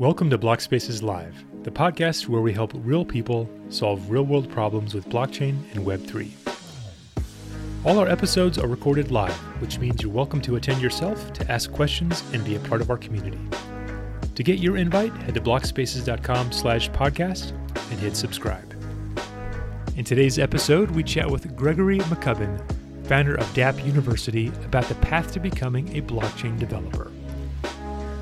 Welcome to Blockspaces Live, the podcast where we help real people solve real world problems with blockchain and Web3. All our episodes are recorded live, which means you're welcome to attend yourself to ask questions and be a part of our community. To get your invite, head to blockspaces.com slash podcast and hit subscribe. In today's episode, we chat with Gregory McCubbin, founder of Dapp University, about the path to becoming a blockchain developer.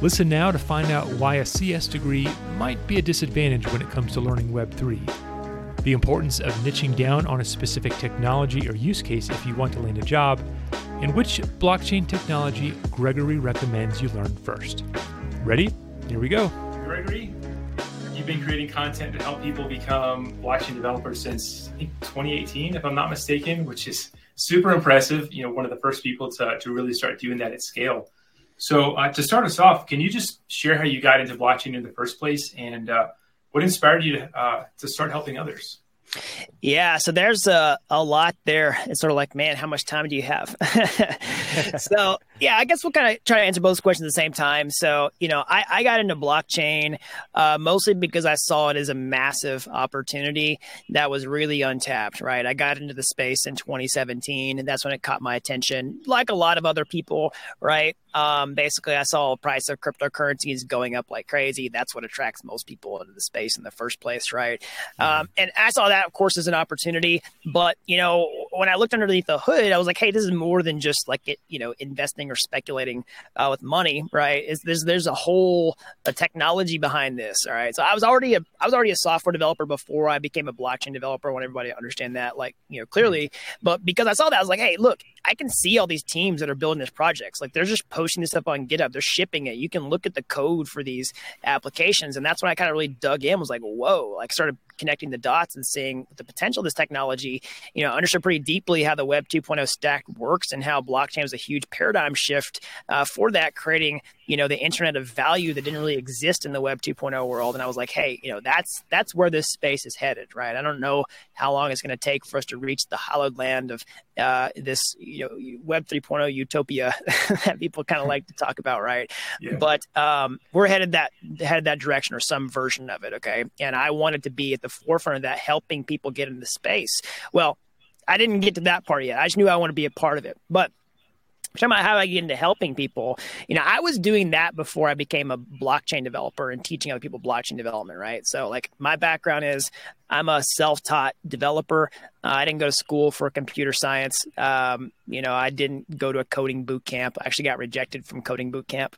Listen now to find out why a CS degree might be a disadvantage when it comes to learning Web3, the importance of niching down on a specific technology or use case if you want to land a job, and which blockchain technology Gregory recommends you learn first. Ready? Here we go. Gregory, you've been creating content to help people become blockchain developers since I think 2018, if I'm not mistaken, which is super impressive. You know, one of the first people to, to really start doing that at scale. So uh, to start us off, can you just share how you got into blockchain in the first place and uh, what inspired you to, uh, to start helping others? Yeah, so there's a, a lot there. It's sort of like, man, how much time do you have? so, yeah, I guess we'll kind of try to answer both questions at the same time. So, you know, I, I got into blockchain uh, mostly because I saw it as a massive opportunity that was really untapped, right? I got into the space in 2017, and that's when it caught my attention. Like a lot of other people, right? Um, basically, I saw the price of cryptocurrencies going up like crazy. That's what attracts most people into the space in the first place, right? Mm-hmm. Um, and I saw that, of course, as an opportunity. But you know, when I looked underneath the hood, I was like, hey, this is more than just like it, you know, investing or speculating uh, with money, right? Is there's there's a whole a technology behind this, all right? So I was already a I was already a software developer before I became a blockchain developer. I want everybody to understand that, like you know, clearly. But because I saw that, I was like, hey, look, I can see all these teams that are building these projects. Like they're just posting this up on GitHub. They're shipping it. You can look at the code for these applications, and that's when I kind of really dug in. Was like, whoa! Like started connecting the dots and seeing the potential of this technology. You know, understood pretty deeply how the Web 2.0 stack works and how blockchain was a huge paradigm shift uh, for that, creating you know the internet of value that didn't really exist in the Web 2.0 world. And I was like, hey, you know, that's that's where this space is headed, right? I don't know how long it's going to take for us to reach the hallowed land of uh, this you know Web 3.0 utopia that people kind of like to talk about, right? Yeah. But um, we're headed that headed that direction or some version of it, okay? And I wanted to be at the forefront of that, helping people get into space. Well, I didn't get to that part yet. I just knew I want to be a part of it, but talking about how I get into helping people. You know, I was doing that before I became a blockchain developer and teaching other people blockchain development, right? So, like, my background is I'm a self taught developer. Uh, I didn't go to school for computer science. Um, you know, I didn't go to a coding boot camp. I actually got rejected from coding boot camp.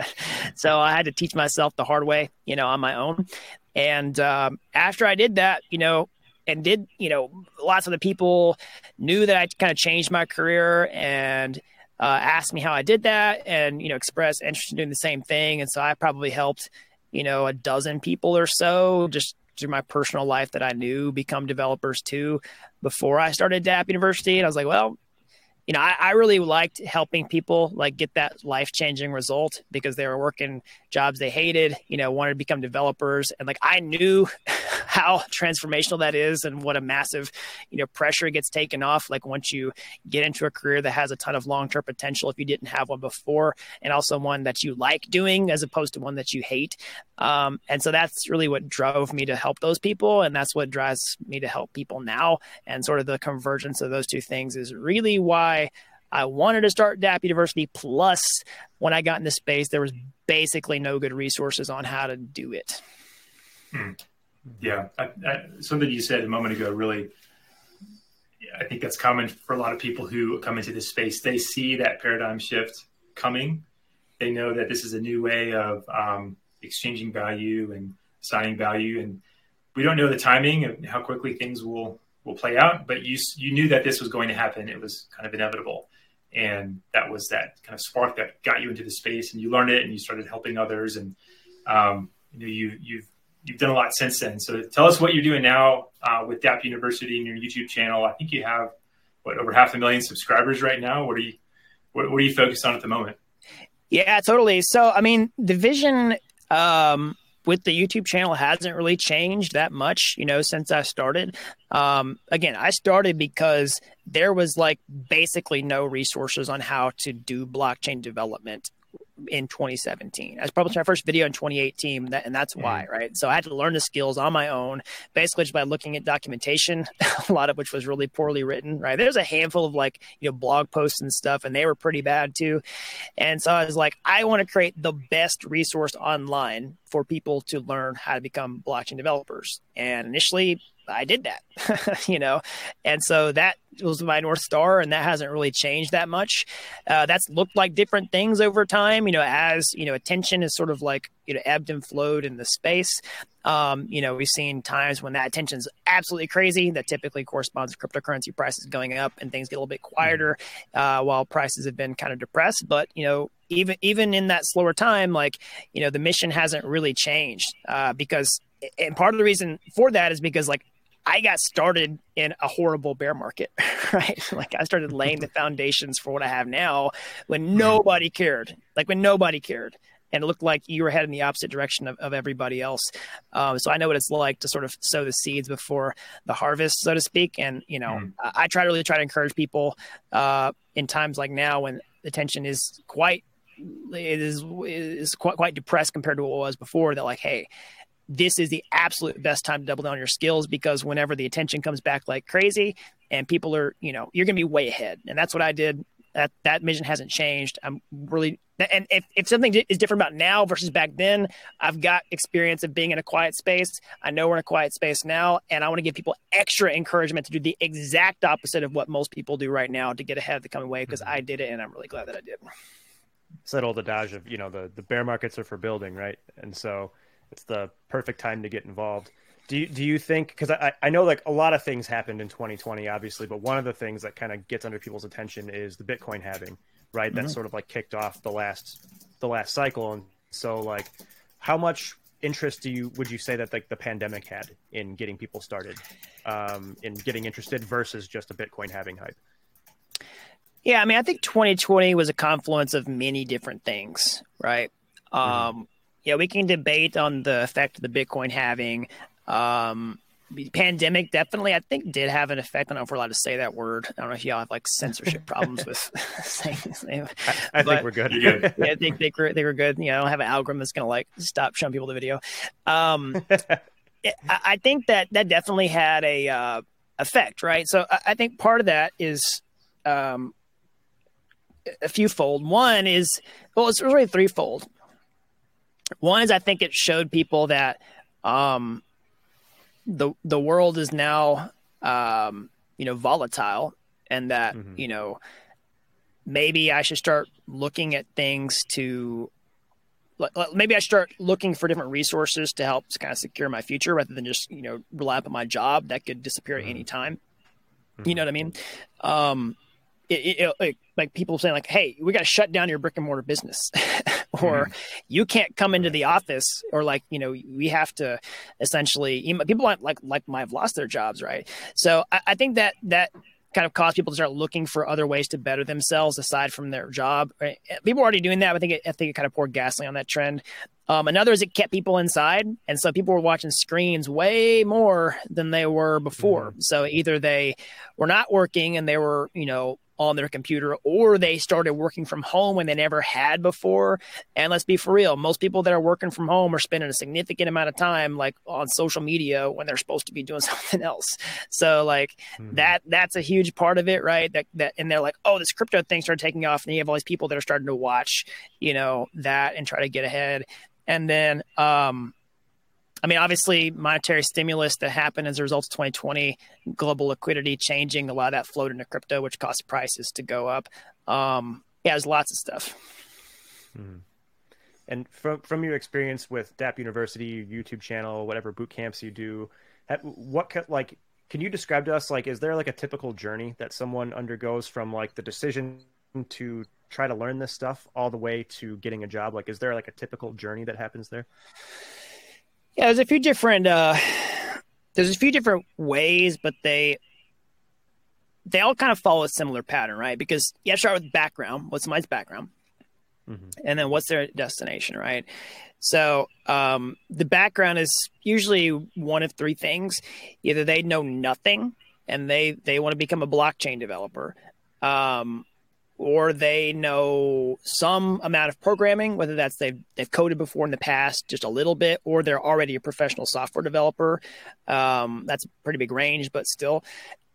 so, I had to teach myself the hard way, you know, on my own. And um, after I did that, you know, and did, you know, lots of the people knew that I kind of changed my career and uh, asked me how I did that and, you know, expressed interest in doing the same thing. And so I probably helped, you know, a dozen people or so just through my personal life that I knew become developers too before I started Dapp University. And I was like, well, you know, I, I really liked helping people like get that life changing result because they were working jobs they hated, you know, wanted to become developers. And like I knew how transformational that is and what a massive, you know, pressure gets taken off. Like once you get into a career that has a ton of long term potential, if you didn't have one before, and also one that you like doing as opposed to one that you hate. Um, and so that's really what drove me to help those people. And that's what drives me to help people now. And sort of the convergence of those two things is really why why I wanted to start Dapp University. Plus, when I got into space, there was basically no good resources on how to do it. Hmm. Yeah, I, I, something you said a moment ago really. I think that's common for a lot of people who come into this space. They see that paradigm shift coming. They know that this is a new way of um, exchanging value and assigning value, and we don't know the timing of how quickly things will will play out. But you you knew that this was going to happen. It was kind of inevitable, and that was that kind of spark that got you into the space, and you learned it, and you started helping others, and um, you know you you've you've done a lot since then. So tell us what you're doing now uh, with Dapp University and your YouTube channel. I think you have what over half a million subscribers right now. What are you what, what are you focused on at the moment? Yeah, totally. So I mean, the vision um, with the YouTube channel hasn't really changed that much, you know, since I started. Um, again, I started because there was like basically no resources on how to do blockchain development in 2017. I was published my first video in 2018, and that's why, mm-hmm. right? So I had to learn the skills on my own, basically just by looking at documentation, a lot of which was really poorly written, right? There's a handful of like, you know, blog posts and stuff, and they were pretty bad too. And so I was like, I want to create the best resource online for people to learn how to become blockchain developers. And initially, I did that, you know, and so that was my north star, and that hasn't really changed that much. Uh, that's looked like different things over time, you know, as you know, attention is sort of like you know ebbed and flowed in the space. Um, you know, we've seen times when that attention is absolutely crazy. That typically corresponds to cryptocurrency prices going up and things get a little bit quieter, uh, while prices have been kind of depressed. But you know, even even in that slower time, like you know, the mission hasn't really changed uh, because and part of the reason for that is because like I got started in a horrible bear market, right? Like I started laying the foundations for what I have now when nobody cared, like when nobody cared. And it looked like you were heading the opposite direction of, of everybody else. Um, so I know what it's like to sort of sow the seeds before the harvest, so to speak. And, you know, mm. I, I, try to really try to encourage people uh, in times like now when the tension is quite it is is quite quite depressed compared to what it was before that like hey this is the absolute best time to double down on your skills because whenever the attention comes back like crazy and people are, you know, you're going to be way ahead. And that's what I did. That that mission hasn't changed. I'm really and if, if something is different about now versus back then, I've got experience of being in a quiet space. I know we're in a quiet space now, and I want to give people extra encouragement to do the exact opposite of what most people do right now to get ahead of the coming wave because mm-hmm. I did it, and I'm really glad that I did. It's that old adage of you know the the bear markets are for building, right? And so it's the perfect time to get involved. Do you, do you think because I, I know like a lot of things happened in 2020 obviously but one of the things that kind of gets under people's attention is the bitcoin halving right mm-hmm. that sort of like kicked off the last the last cycle and so like how much interest do you would you say that like the pandemic had in getting people started um, in getting interested versus just a bitcoin halving hype yeah i mean i think 2020 was a confluence of many different things right mm-hmm. um, yeah, we can debate on the effect of the Bitcoin halving. Um, pandemic definitely, I think, did have an effect. I don't know if we're allowed to say that word. I don't know if y'all have like censorship problems with saying this name. I, I think we're good. yeah, I think they were, they were good. You know, I don't have an algorithm that's going to like stop showing people the video. Um, I, I, think that that definitely had a uh, effect, right? So I, I, think part of that is um, a few fold. One is, well, it's really threefold. One is I think it showed people that um, the the world is now um, you know volatile, and that mm-hmm. you know maybe I should start looking at things to maybe I start looking for different resources to help kind of secure my future rather than just you know rely upon my job that could disappear mm-hmm. at any time. Mm-hmm. You know what I mean? Um, it, it, it, like people saying like, "Hey, we got to shut down your brick and mortar business," or mm. "You can't come into the office," or like, you know, we have to essentially. People like like like might have lost their jobs, right? So I, I think that that kind of caused people to start looking for other ways to better themselves aside from their job. Right? People were already doing that. I think it, I think it kind of poured gasoline on that trend. Um, another is it kept people inside, and so people were watching screens way more than they were before. Mm-hmm. So either they were not working and they were, you know, on their computer or they started working from home when they never had before. And let's be for real, most people that are working from home are spending a significant amount of time like on social media when they're supposed to be doing something else. So like mm-hmm. that that's a huge part of it, right? That that and they're like, "Oh, this crypto thing started taking off." And you have all these people that are starting to watch, you know, that and try to get ahead. And then um I mean, obviously, monetary stimulus that happened as a result of 2020, global liquidity changing, a lot of that flowed into crypto, which caused prices to go up. Um, yeah, there's lots of stuff. Hmm. And from from your experience with Dapp University, YouTube channel, whatever boot camps you do, what like can you describe to us like is there like a typical journey that someone undergoes from like the decision to try to learn this stuff all the way to getting a job? Like, is there like a typical journey that happens there? Yeah, there's a few different uh there's a few different ways, but they they all kind of follow a similar pattern, right? Because you have to start with background. What's somebody's background? Mm-hmm. And then what's their destination, right? So um, the background is usually one of three things. Either they know nothing and they they want to become a blockchain developer, um, or they know some amount of programming, whether that's they've they've coded before in the past, just a little bit, or they're already a professional software developer. Um, that's a pretty big range, but still.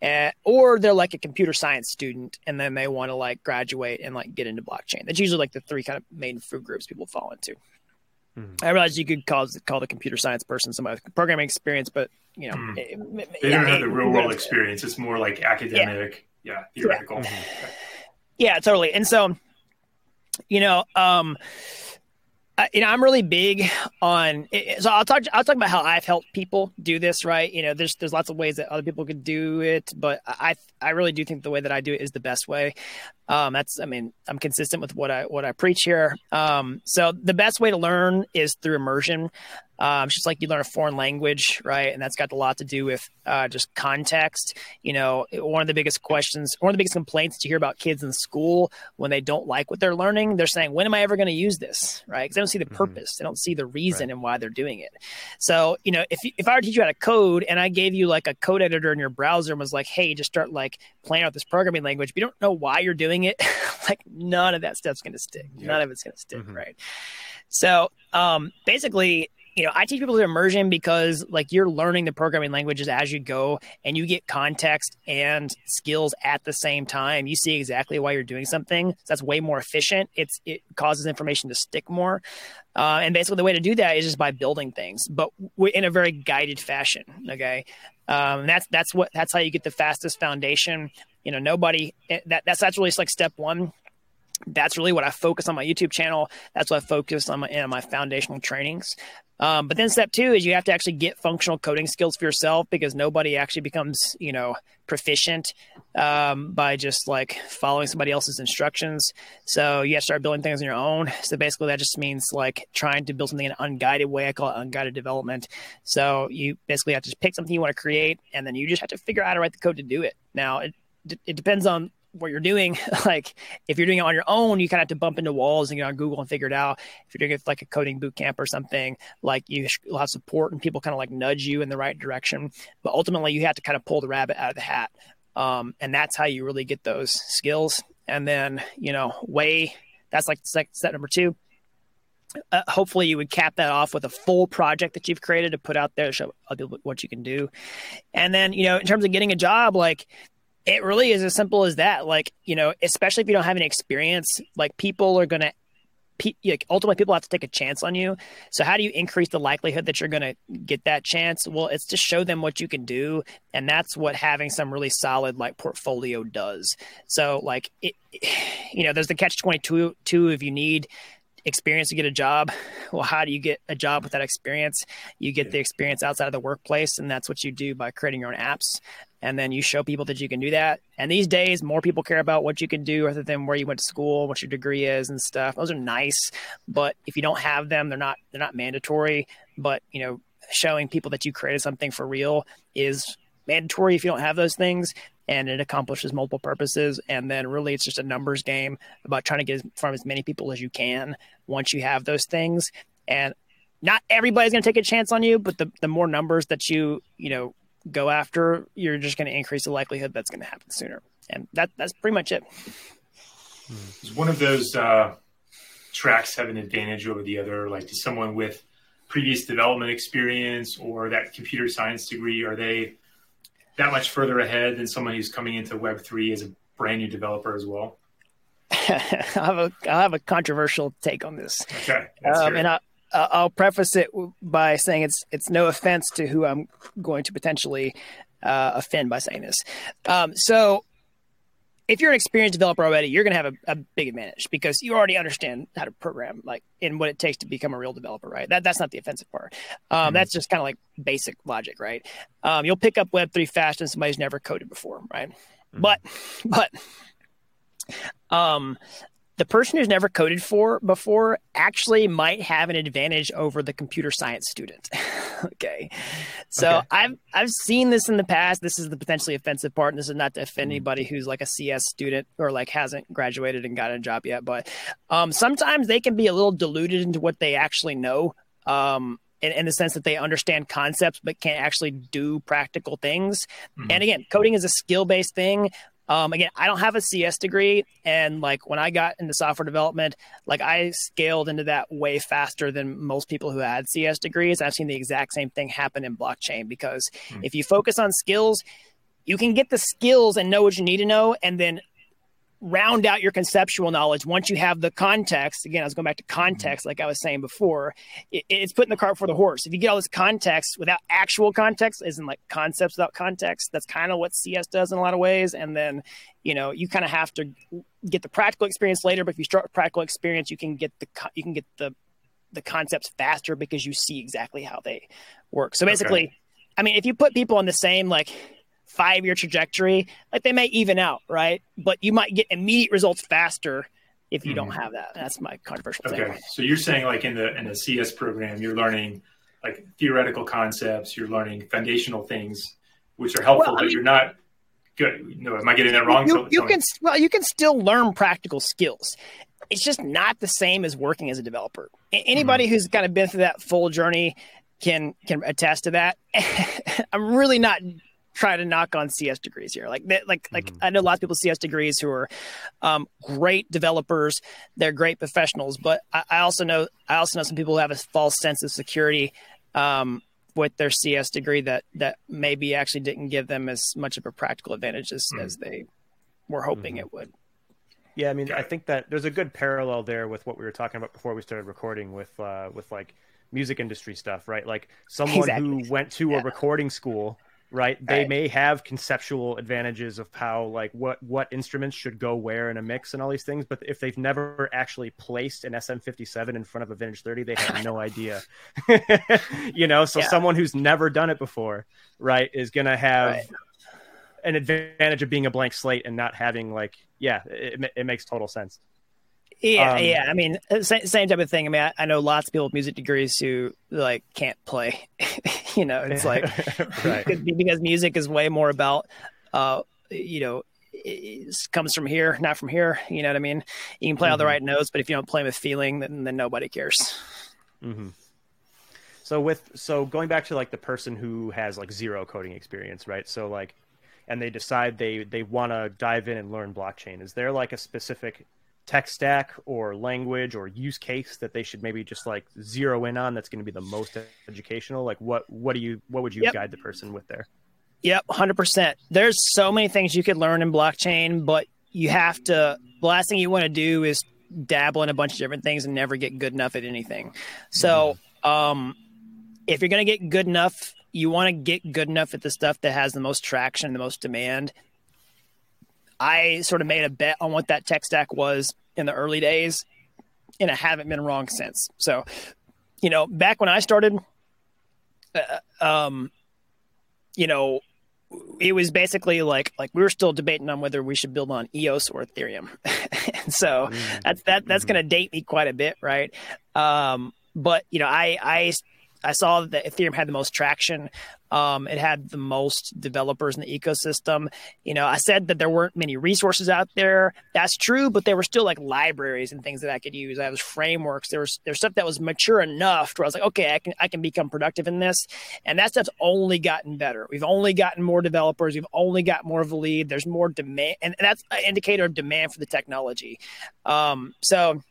Uh, or they're like a computer science student and then they want to like graduate and like get into blockchain. That's usually like the three kind of main food groups people fall into. Mm-hmm. I realize you could call call the computer science person somebody with programming experience, but you know mm. it, they yeah, don't have the real world experience. It's more like academic, yeah, yeah theoretical. Yeah. Yeah, totally. And so, you know, um, you know, I'm really big on. So I'll talk. I'll talk about how I've helped people do this. Right. You know, there's there's lots of ways that other people could do it, but I I really do think the way that I do it is the best way. Um, that's, I mean, I'm consistent with what I what I preach here. Um, so the best way to learn is through immersion. Um, it's just like you learn a foreign language, right? And that's got a lot to do with uh, just context. You know, one of the biggest questions, one of the biggest complaints to hear about kids in school when they don't like what they're learning, they're saying, "When am I ever going to use this?" Right? Because they don't see the mm-hmm. purpose, mm-hmm. they don't see the reason right. and why they're doing it. So, you know, if if I were to teach you how to code and I gave you like a code editor in your browser and was like, "Hey, just start like playing out this programming language," but you don't know why you're doing it, like none of that stuff's going to stick. Yep. None of it's going to stick, mm-hmm. right? So um, basically, you know, I teach people to immersion because like you're learning the programming languages as you go and you get context and skills at the same time. You see exactly why you're doing something. So that's way more efficient. It's it causes information to stick more. Uh, and basically the way to do that is just by building things, but in a very guided fashion. Okay. Um, that's, that's what, that's how you get the fastest foundation. You know, nobody eh, that that's, that's really like step one that's really what I focus on my YouTube channel. That's what I focus on my, in my foundational trainings. Um, but then step two is you have to actually get functional coding skills for yourself because nobody actually becomes, you know, proficient um, by just like following somebody else's instructions. So you have to start building things on your own. So basically, that just means like trying to build something in an unguided way. I call it unguided development. So you basically have to pick something you want to create, and then you just have to figure out how to write the code to do it. Now, it, it depends on what you're doing, like if you're doing it on your own, you kind of have to bump into walls and get on Google and figure it out. If you're doing it like a coding boot camp or something, like you will have support and people kind of like nudge you in the right direction. But ultimately, you have to kind of pull the rabbit out of the hat, um, and that's how you really get those skills. And then you know, way that's like step number two. Uh, hopefully you would cap that off with a full project that you've created to put out there to show other what you can do and then you know in terms of getting a job like it really is as simple as that. Like, you know, especially if you don't have any experience, like people are going to, like, ultimately people have to take a chance on you. So how do you increase the likelihood that you're going to get that chance? Well, it's to show them what you can do. And that's what having some really solid like portfolio does. So like, it, you know, there's the catch 22 two if you need experience to get a job. Well, how do you get a job with that experience? You get the experience outside of the workplace, and that's what you do by creating your own apps. And then you show people that you can do that. And these days, more people care about what you can do rather than where you went to school, what your degree is, and stuff. Those are nice, but if you don't have them, they're not they're not mandatory. But you know, showing people that you created something for real is mandatory if you don't have those things and it accomplishes multiple purposes. And then really it's just a numbers game about trying to get from as many people as you can once you have those things. And not everybody's going to take a chance on you, but the, the more numbers that you, you know, go after, you're just going to increase the likelihood that's going to happen sooner. And that that's pretty much it. Does one of those uh, tracks have an advantage over the other? Like, does someone with previous development experience or that computer science degree, are they that much further ahead than someone who's coming into Web three as a brand new developer as well? I have a I have a controversial take on this. Okay, um, and I, I'll preface it by saying it's it's no offense to who I'm going to potentially uh, offend by saying this. Um, so if you're an experienced developer already, you're going to have a, a, big advantage because you already understand how to program, like in what it takes to become a real developer, right? That that's not the offensive part. Um, mm-hmm. That's just kind of like basic logic, right? Um, you'll pick up Web three fast than somebody who's never coded before, right? Mm-hmm. But but um, the person who's never coded for before actually might have an advantage over the computer science student. okay. So okay. I've I've seen this in the past. This is the potentially offensive part, and this is not to offend mm. anybody who's like a CS student or like hasn't graduated and got a job yet. But um, sometimes they can be a little diluted into what they actually know. Um, in, in, the sense that they understand concepts but can't actually do practical things. Mm-hmm. And again, coding is a skill based thing. Um, again, I don't have a CS degree, and like when I got into software development, like I scaled into that way faster than most people who had CS degrees. I've seen the exact same thing happen in blockchain because mm. if you focus on skills, you can get the skills and know what you need to know, and then round out your conceptual knowledge once you have the context. Again i was going back to mm-hmm. context like i was saying before it, it's putting the cart before the horse. If you get all this context without actual context isn't like concepts without context that's kind of what cs does in a lot of ways. And then you know you kind of have to get the practical experience later but if you start with practical experience you can get the you can get the the concepts faster because you see exactly how they work. So basically okay. i mean if you put people on the same like five year trajectory, like they may even out, right? But you might get immediate results faster if you mm-hmm. don't have that. That's my controversial okay. thing. So you're saying like in the in the CS program, you're learning like theoretical concepts, you're learning foundational things, which are helpful, well, but mean, you're not good. No, am I getting that wrong? You, you can well, you can still learn practical skills. It's just not the same as working as a developer. Anybody mm-hmm. who's kind of been through that full journey can can attest to that. I'm really not try to knock on CS degrees here. Like, like, like mm-hmm. I know lots of people CS degrees who are um, great developers. They're great professionals, but I, I, also know I also know some people who have a false sense of security um, with their CS degree that that maybe actually didn't give them as much of a practical advantage as, mm-hmm. as they were hoping mm-hmm. it would. Yeah, I mean, I think that there's a good parallel there with what we were talking about before we started recording with uh, with like music industry stuff, right? Like someone exactly. who went to yeah. a recording school right they right. may have conceptual advantages of how like what what instruments should go where in a mix and all these things but if they've never actually placed an sm57 in front of a vintage 30 they have no idea you know so yeah. someone who's never done it before right is gonna have right. an advantage of being a blank slate and not having like yeah it, it makes total sense yeah, um, yeah. I mean, uh, same, same, type of thing. I mean, I, I, know lots of people with music degrees who like can't play. you know, it's like right. because music is way more about, uh, you know, it comes from here, not from here. You know what I mean? You can play mm-hmm. all the right notes, but if you don't play with feeling, then then nobody cares. Mm-hmm. So with so going back to like the person who has like zero coding experience, right? So like, and they decide they they want to dive in and learn blockchain. Is there like a specific tech stack or language or use case that they should maybe just like zero in on that's going to be the most educational? Like what what do you what would you yep. guide the person with there? Yep 100% there's so many things you could learn in blockchain but you have to the last thing you want to do is dabble in a bunch of different things and never get good enough at anything. So um if you're going to get good enough you want to get good enough at the stuff that has the most traction the most demand. I sort of made a bet on what that tech stack was in the early days, and I haven't been wrong since. So, you know, back when I started, uh, um, you know, it was basically like like we were still debating on whether we should build on EOS or Ethereum, and so mm-hmm. that's that that's mm-hmm. going to date me quite a bit, right? Um, but you know, I I I saw that Ethereum had the most traction. Um, it had the most developers in the ecosystem. You know, I said that there weren't many resources out there. That's true, but there were still like libraries and things that I could use. I was frameworks. There was there's stuff that was mature enough where I was like, okay, I can I can become productive in this. And that stuff's only gotten better. We've only gotten more developers. We've only got more of a lead. There's more demand, and that's an indicator of demand for the technology. Um, so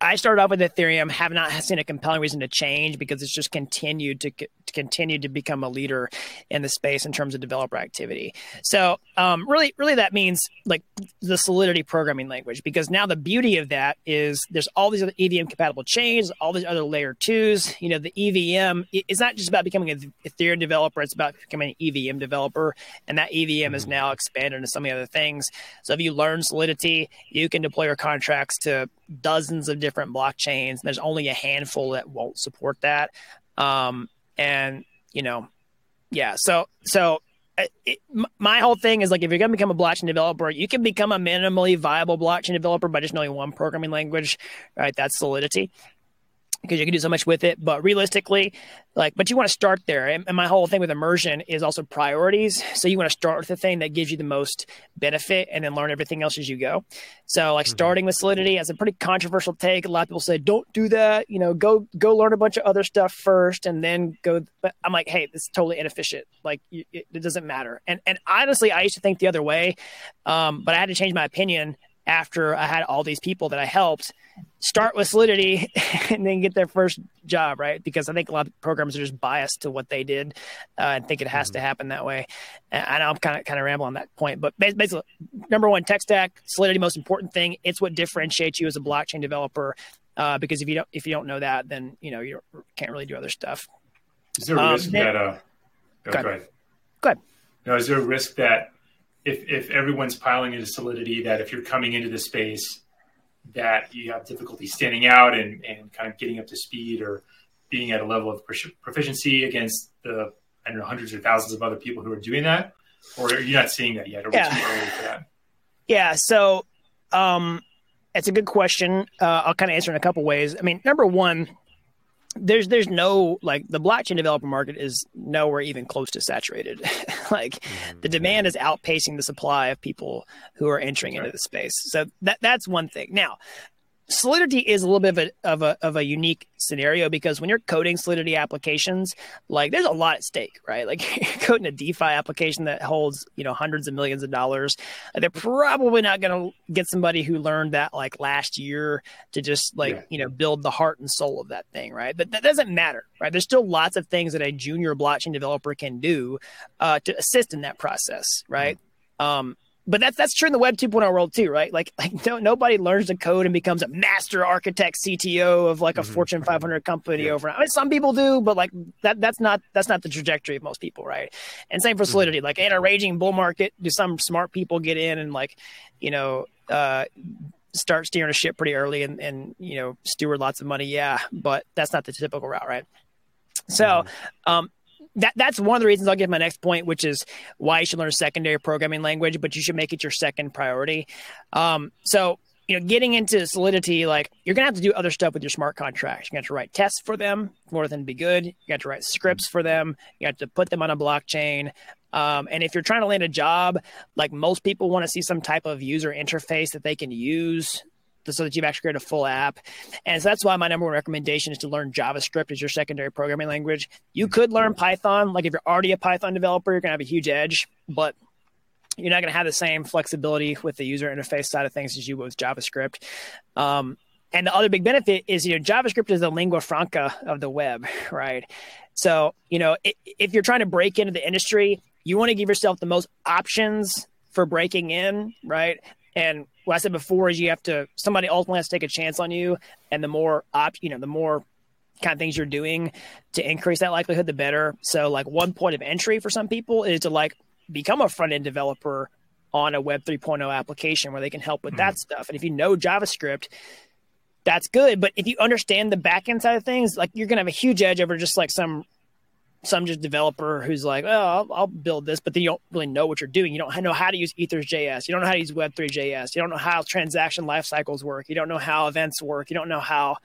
I started off with Ethereum, have not seen a compelling reason to change because it's just continued to, to continue to become a leader in the space in terms of developer activity. So, um, really, really, that means like the Solidity programming language because now the beauty of that is there's all these other EVM compatible chains, all these other layer twos. You know, the EVM it's not just about becoming an Ethereum developer; it's about becoming an EVM developer, and that EVM mm-hmm. is now expanded into some of the other things. So, if you learn Solidity, you can deploy your contracts to dozens of different blockchains. There's only a handful that won't support that. Um, and you know, yeah. So so uh, it, my whole thing is like if you're going to become a blockchain developer, you can become a minimally viable blockchain developer by just knowing one programming language, right? That's Solidity. Because you can do so much with it. But realistically, like, but you want to start there. And, and, my whole thing with immersion is also priorities. So you want to start with the thing that gives you the most benefit and then learn everything else as you go. So like mm-hmm. starting with Solidity as a pretty controversial take. A lot of people say, don't do that. You know, go, go learn a bunch of other stuff first and then go. But I'm like, hey, this is totally inefficient. Like it, it doesn't matter. And, and honestly, I used to think the other way. Um, but I had to change my opinion after I had all these people that I helped start with Solidity and then get their first job, right? Because I think a lot of programmers are just biased to what they did uh, and think it has mm-hmm. to happen that way. And I know I'm kind of kind of rambling on that point, but basically, number one, tech stack, Solidity, most important thing. It's what differentiates you as a blockchain developer. Uh, because if you don't if you don't know that, then you know you can't really do other stuff. Is there a um, risk that? Uh, oh, go, ahead. go ahead. Go ahead. No, is there a risk that if if everyone's piling into Solidity, that if you're coming into the space that you have difficulty standing out and, and kind of getting up to speed or being at a level of proficiency against the I don't know hundreds or thousands of other people who are doing that, or are you not seeing that yet? Or yeah. too early for that? Yeah. So, um, it's a good question. Uh, I'll kind of answer in a couple ways. I mean, number one, there's there's no like the blockchain developer market is nowhere even close to saturated. like mm-hmm. the demand is outpacing the supply of people who are entering into the space. So that that's one thing. Now, Solidity is a little bit of a, of a of a unique scenario because when you're coding Solidity applications, like there's a lot at stake, right? Like coding a DeFi application that holds you know hundreds of millions of dollars, they're probably not going to get somebody who learned that like last year to just like yeah. you know build the heart and soul of that thing, right? But that doesn't matter, right? There's still lots of things that a junior blockchain developer can do uh, to assist in that process, right? Mm-hmm. Um, but that's that's true in the Web 2.0 world too, right? Like like no, nobody learns to code and becomes a master architect CTO of like a mm-hmm. Fortune 500 company yeah. over. I mean, some people do, but like that that's not that's not the trajectory of most people, right? And same for mm-hmm. Solidity. Like in a raging bull market, do some smart people get in and like you know uh, start steering a ship pretty early and and you know steward lots of money? Yeah, but that's not the typical route, right? So, mm-hmm. um, that that's one of the reasons I'll give my next point, which is why you should learn a secondary programming language, but you should make it your second priority. Um, so you know, getting into Solidity, like you're gonna have to do other stuff with your smart contracts. You got to write tests for them more than be good. You got to write scripts for them. You have to put them on a blockchain. Um, and if you're trying to land a job, like most people want to see some type of user interface that they can use so that you've actually created a full app. And so that's why my number one recommendation is to learn JavaScript as your secondary programming language. You could learn Python. Like if you're already a Python developer, you're going to have a huge edge, but you're not going to have the same flexibility with the user interface side of things as you would with JavaScript. Um, and the other big benefit is, you know, JavaScript is the lingua franca of the web, right? So, you know, if you're trying to break into the industry, you want to give yourself the most options for breaking in, right? And what I said before is you have to somebody ultimately has to take a chance on you, and the more op, you know, the more kind of things you're doing to increase that likelihood, the better. So, like one point of entry for some people is to like become a front end developer on a Web 3.0 application where they can help with mm that stuff. And if you know JavaScript, that's good. But if you understand the back end side of things, like you're gonna have a huge edge over just like some some just developer who's like, oh, I'll, I'll, build this, but then you don't really know what you're doing. You don't know how to use Ethers.js. You don't know how to use Web3.js. You don't know how transaction life cycles work. You don't know how events work. You don't know how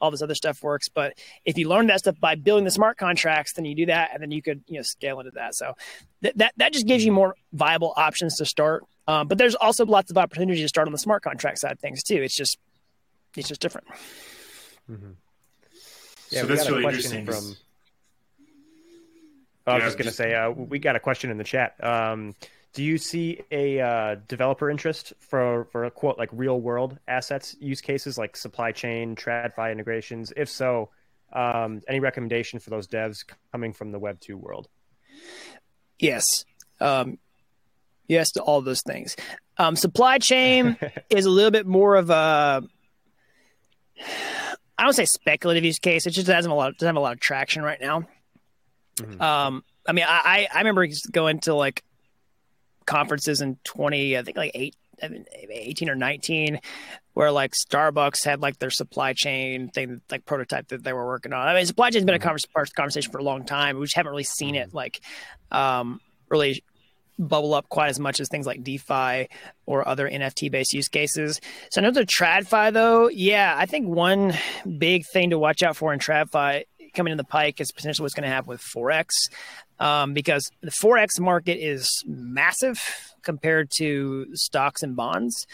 all this other stuff works. But if you learn that stuff by building the smart contracts, then you do that, and then you could you know scale into that. So th- that that just gives you more viable options to start. Um, but there's also lots of opportunity to start on the smart contract side of things too. It's just it's just different. Mm-hmm. Yeah, so that's really interesting. From I was yeah, just going to say, uh, we got a question in the chat. Um, do you see a uh, developer interest for for a quote like real world assets use cases like supply chain TradFi integrations? If so, um, any recommendation for those devs coming from the Web two world? Yes, um, yes to all those things. Um, supply chain is a little bit more of a I don't say speculative use case. It just doesn't have a lot doesn't have a lot of traction right now. Mm-hmm. Um, I mean, I I remember going to like conferences in twenty, I think like eight, I mean, 18 or 19 where like Starbucks had like their supply chain thing, like prototype that they were working on. I mean, supply chain has been a mm-hmm. conversation for a long time. We just haven't really seen it mm-hmm. like um, really bubble up quite as much as things like DeFi or other NFT based use cases. So another TradFi though, yeah, I think one big thing to watch out for in TradFi coming in the pike is potentially what's going to happen with Forex, um, because the Forex market is massive compared to stocks and bonds.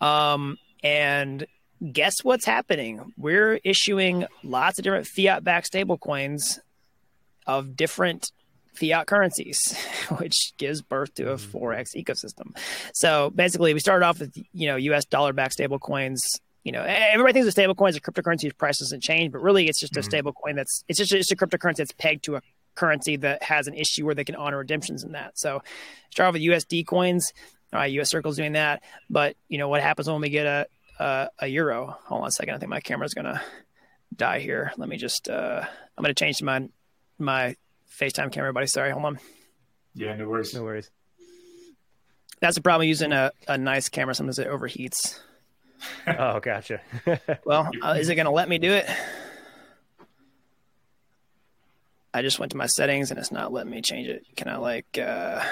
Um, and guess what's happening? We're issuing lots of different fiat backed stablecoins of different fiat currencies, which gives birth to a mm-hmm. forex ecosystem. So basically, we started off with you know U.S. dollar backed stable coins. You know, everybody thinks of stable coins a cryptocurrency whose price doesn't change, but really it's just a mm-hmm. stable coin that's it's just it's a cryptocurrency that's pegged to a currency that has an issue where they can honor redemptions in that. So start off with USD coins. All right, US Circle's doing that, but you know what happens when we get a a, a euro? Hold on a second. I think my camera's gonna die here. Let me just. Uh, I'm gonna change my my FaceTime camera, buddy. Sorry, hold on. Yeah, no worries. No worries. That's the problem using a, a nice camera. Sometimes it overheats. Oh, gotcha. well, uh, is it going to let me do it? I just went to my settings and it's not letting me change it. Can I like uh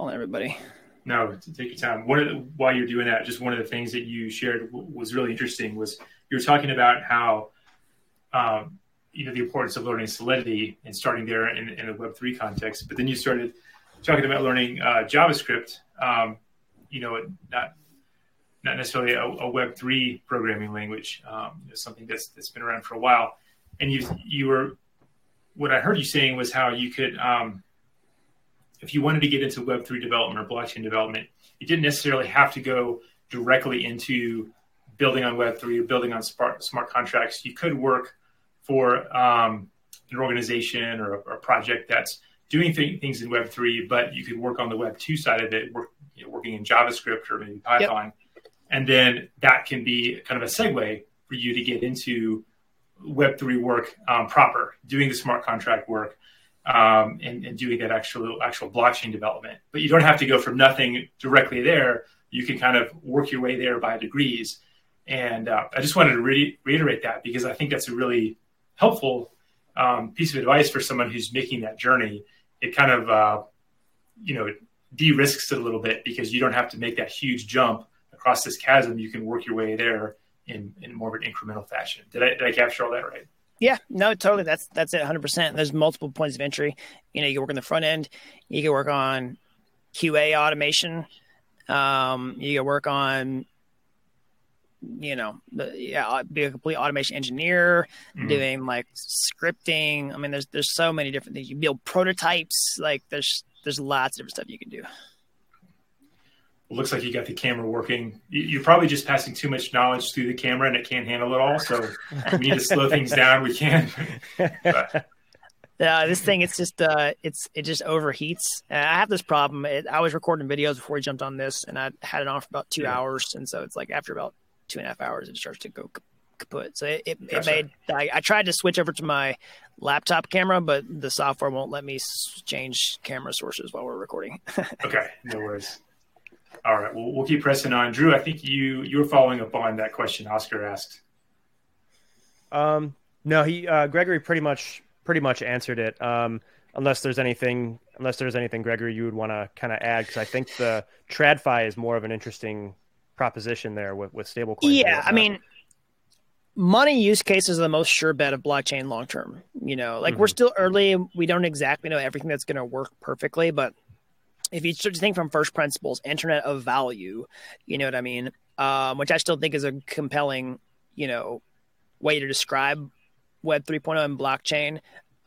hold on everybody. No, take your time. One of the, while you're doing that, just one of the things that you shared was really interesting was you were talking about how um, you know the importance of learning Solidity and starting there in, in a Web three context. But then you started talking about learning uh, JavaScript. Um, you know, not not necessarily a, a Web three programming language. Um, you know, something that's that's been around for a while. And you you were what I heard you saying was how you could um, if you wanted to get into Web three development or blockchain development, you didn't necessarily have to go directly into building on Web three or building on smart smart contracts. You could work for um, an organization or a, or a, project that's doing th- things in Web3, but you could work on the Web2 side of it, work, you know, working in JavaScript or maybe Python. Yep. And then that can be kind of a segue for you to get into Web3 work um, proper, doing the smart contract work. Um, and, and, doing that actual actual blockchain development, but you don't have to go from nothing directly there. You can kind of work your way there by degrees, and uh, I just wanted to re- reiterate that because I think that's a really helpful um, piece of advice for someone who's making that journey. It kind of, uh, you know, de-risks it a little bit because you don't have to make that huge jump across this chasm. You can work your way there in, in more of an incremental fashion. Did I, did I capture all that right? Yeah, no, totally. That's that's it, hundred percent. There's multiple points of entry. You know, you can work on the front end. You can work on QA automation. Um, you can work on you know, yeah, be a complete automation engineer, mm-hmm. doing like scripting. I mean, there's there's so many different things. You build prototypes. Like there's there's lots of different stuff you can do. It looks like you got the camera working. You're probably just passing too much knowledge through the camera, and it can't handle it all. So we need to slow things down. We can. but. Uh, this thing, it's just, uh, it's, it just overheats. Uh, I have this problem. It, I was recording videos before we jumped on this, and I had it on for about two yeah. hours, and so it's like after about two and a half hours, it starts to go kaput. So it, it, gotcha. it made, I, I, tried to switch over to my laptop camera, but the software won't let me change camera sources while we're recording. okay. No worries. All right. Well, we'll keep pressing on. Drew, I think you, you were following up on that question Oscar asked. Um, no, he, uh, Gregory pretty much, pretty much answered it. Um, unless there's anything, unless there's anything, Gregory, you would want to kind of add, because I think the TradFi is more of an interesting proposition there with with stablecoins. Yeah, I mean, money use cases are the most sure bet of blockchain long term. You know, like mm-hmm. we're still early; we don't exactly know everything that's going to work perfectly, but if you start to think from first principles, internet of value, you know what I mean? Um, which I still think is a compelling, you know, way to describe Web 3.0 and blockchain.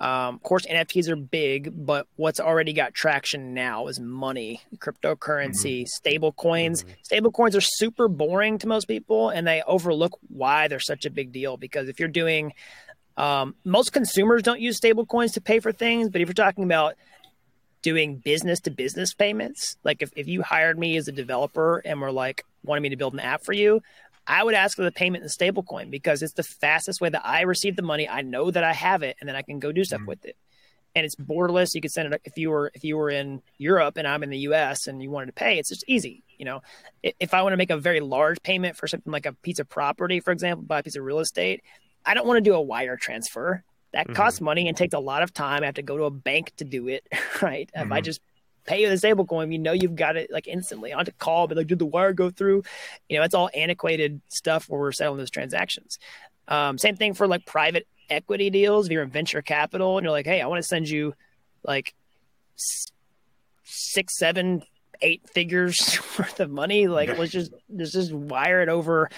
Um, of course, NFTs are big, but what's already got traction now is money, cryptocurrency, mm-hmm. stable coins. Mm-hmm. Stable coins are super boring to most people, and they overlook why they're such a big deal. Because if you're doing, um, most consumers don't use stable coins to pay for things, but if you're talking about doing business to business payments, like if, if you hired me as a developer and were like wanting me to build an app for you, I would ask for the payment in stablecoin because it's the fastest way that I receive the money. I know that I have it, and then I can go do stuff mm-hmm. with it. And it's borderless. You could send it if you were if you were in Europe and I'm in the U.S. and you wanted to pay. It's just easy. You know, if I want to make a very large payment for something like a piece of property, for example, buy a piece of real estate, I don't want to do a wire transfer. that mm-hmm. costs money and takes a lot of time. I have to go to a bank to do it, right? Mm-hmm. If I mm-hmm. just pay you the stable coin, you know you've got it like instantly. on to call, but like, did the wire go through? You know, it's all antiquated stuff where we're settling those transactions. Um, same thing for like private equity deals. If you're in venture capital and you're like, hey, I want to send you like six, seven, eight figures worth of money. Like let's just let's just wire it over,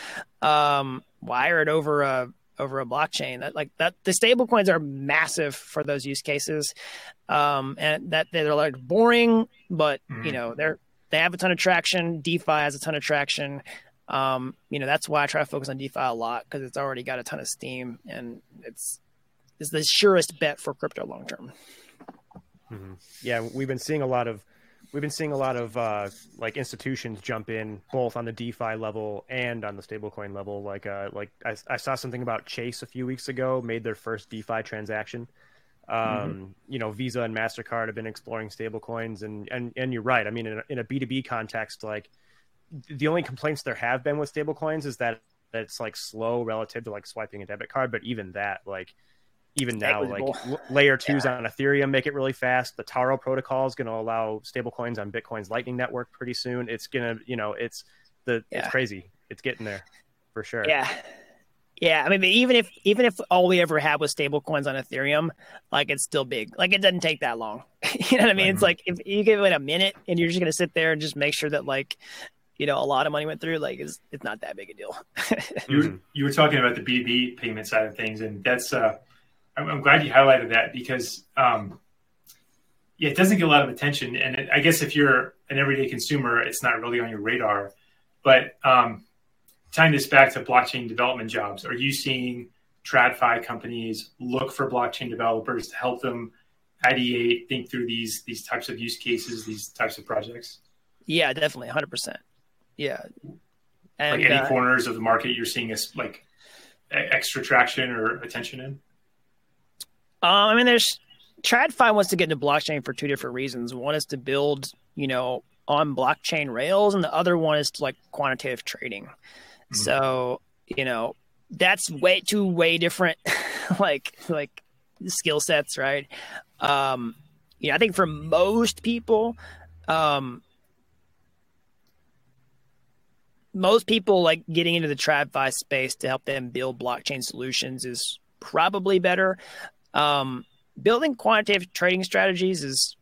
um, wire it over a over a blockchain. That like that the stable coins are massive for those use cases, um, and that they're like boring, but mm-hmm. you know they're they have a ton of traction. DeFi has a ton of traction. Um, you know that's why I try to focus on DeFi a lot because it's already got a ton of steam and it's it's the surest bet for crypto long term. Mm-hmm. Yeah, we've been seeing a lot of we've been seeing a lot of uh, like institutions jump in both on the DeFi level and on the stablecoin level. Like uh, like I, I, saw something about Chase a few weeks ago made their first DeFi transaction. Um, mm-hmm. You know, Visa and Mastercard have been exploring stablecoins, and and and you're right. I mean, in a, in a B2B context, like the only complaints there have been with stablecoins is that, that it's like slow relative to like swiping a debit card. But even that, like even now, like layer twos yeah. on Ethereum make it really fast. The Taro protocol is going to allow stablecoins on Bitcoin's Lightning Network pretty soon. It's gonna, you know, it's the yeah. it's crazy. It's getting there for sure. Yeah. Yeah, I mean, even if even if all we ever had was stablecoins on Ethereum, like it's still big. Like it doesn't take that long. you know what I mean? It's like if you give it a minute and you're just gonna sit there and just make sure that like, you know, a lot of money went through. Like, it's it's not that big a deal. you were you were talking about the B two B payment side of things, and that's uh, I'm, I'm glad you highlighted that because um, yeah, it doesn't get a lot of attention. And it, I guess if you're an everyday consumer, it's not really on your radar. But um, tying this back to blockchain development jobs, are you seeing TradFi companies look for blockchain developers to help them ideate, think through these these types of use cases, these types of projects? Yeah, definitely, hundred percent. Yeah, and, like any uh, corners of the market you're seeing is like extra traction or attention in. Um, I mean, there's TradFi wants to get into blockchain for two different reasons. One is to build, you know, on blockchain rails, and the other one is to, like quantitative trading. Mm-hmm. So, you know, that's way two way different, like like skill sets, right? Um, you know, I think for most people, um, most people like getting into the TradFi space to help them build blockchain solutions is probably better. Um, building quantitative trading strategies is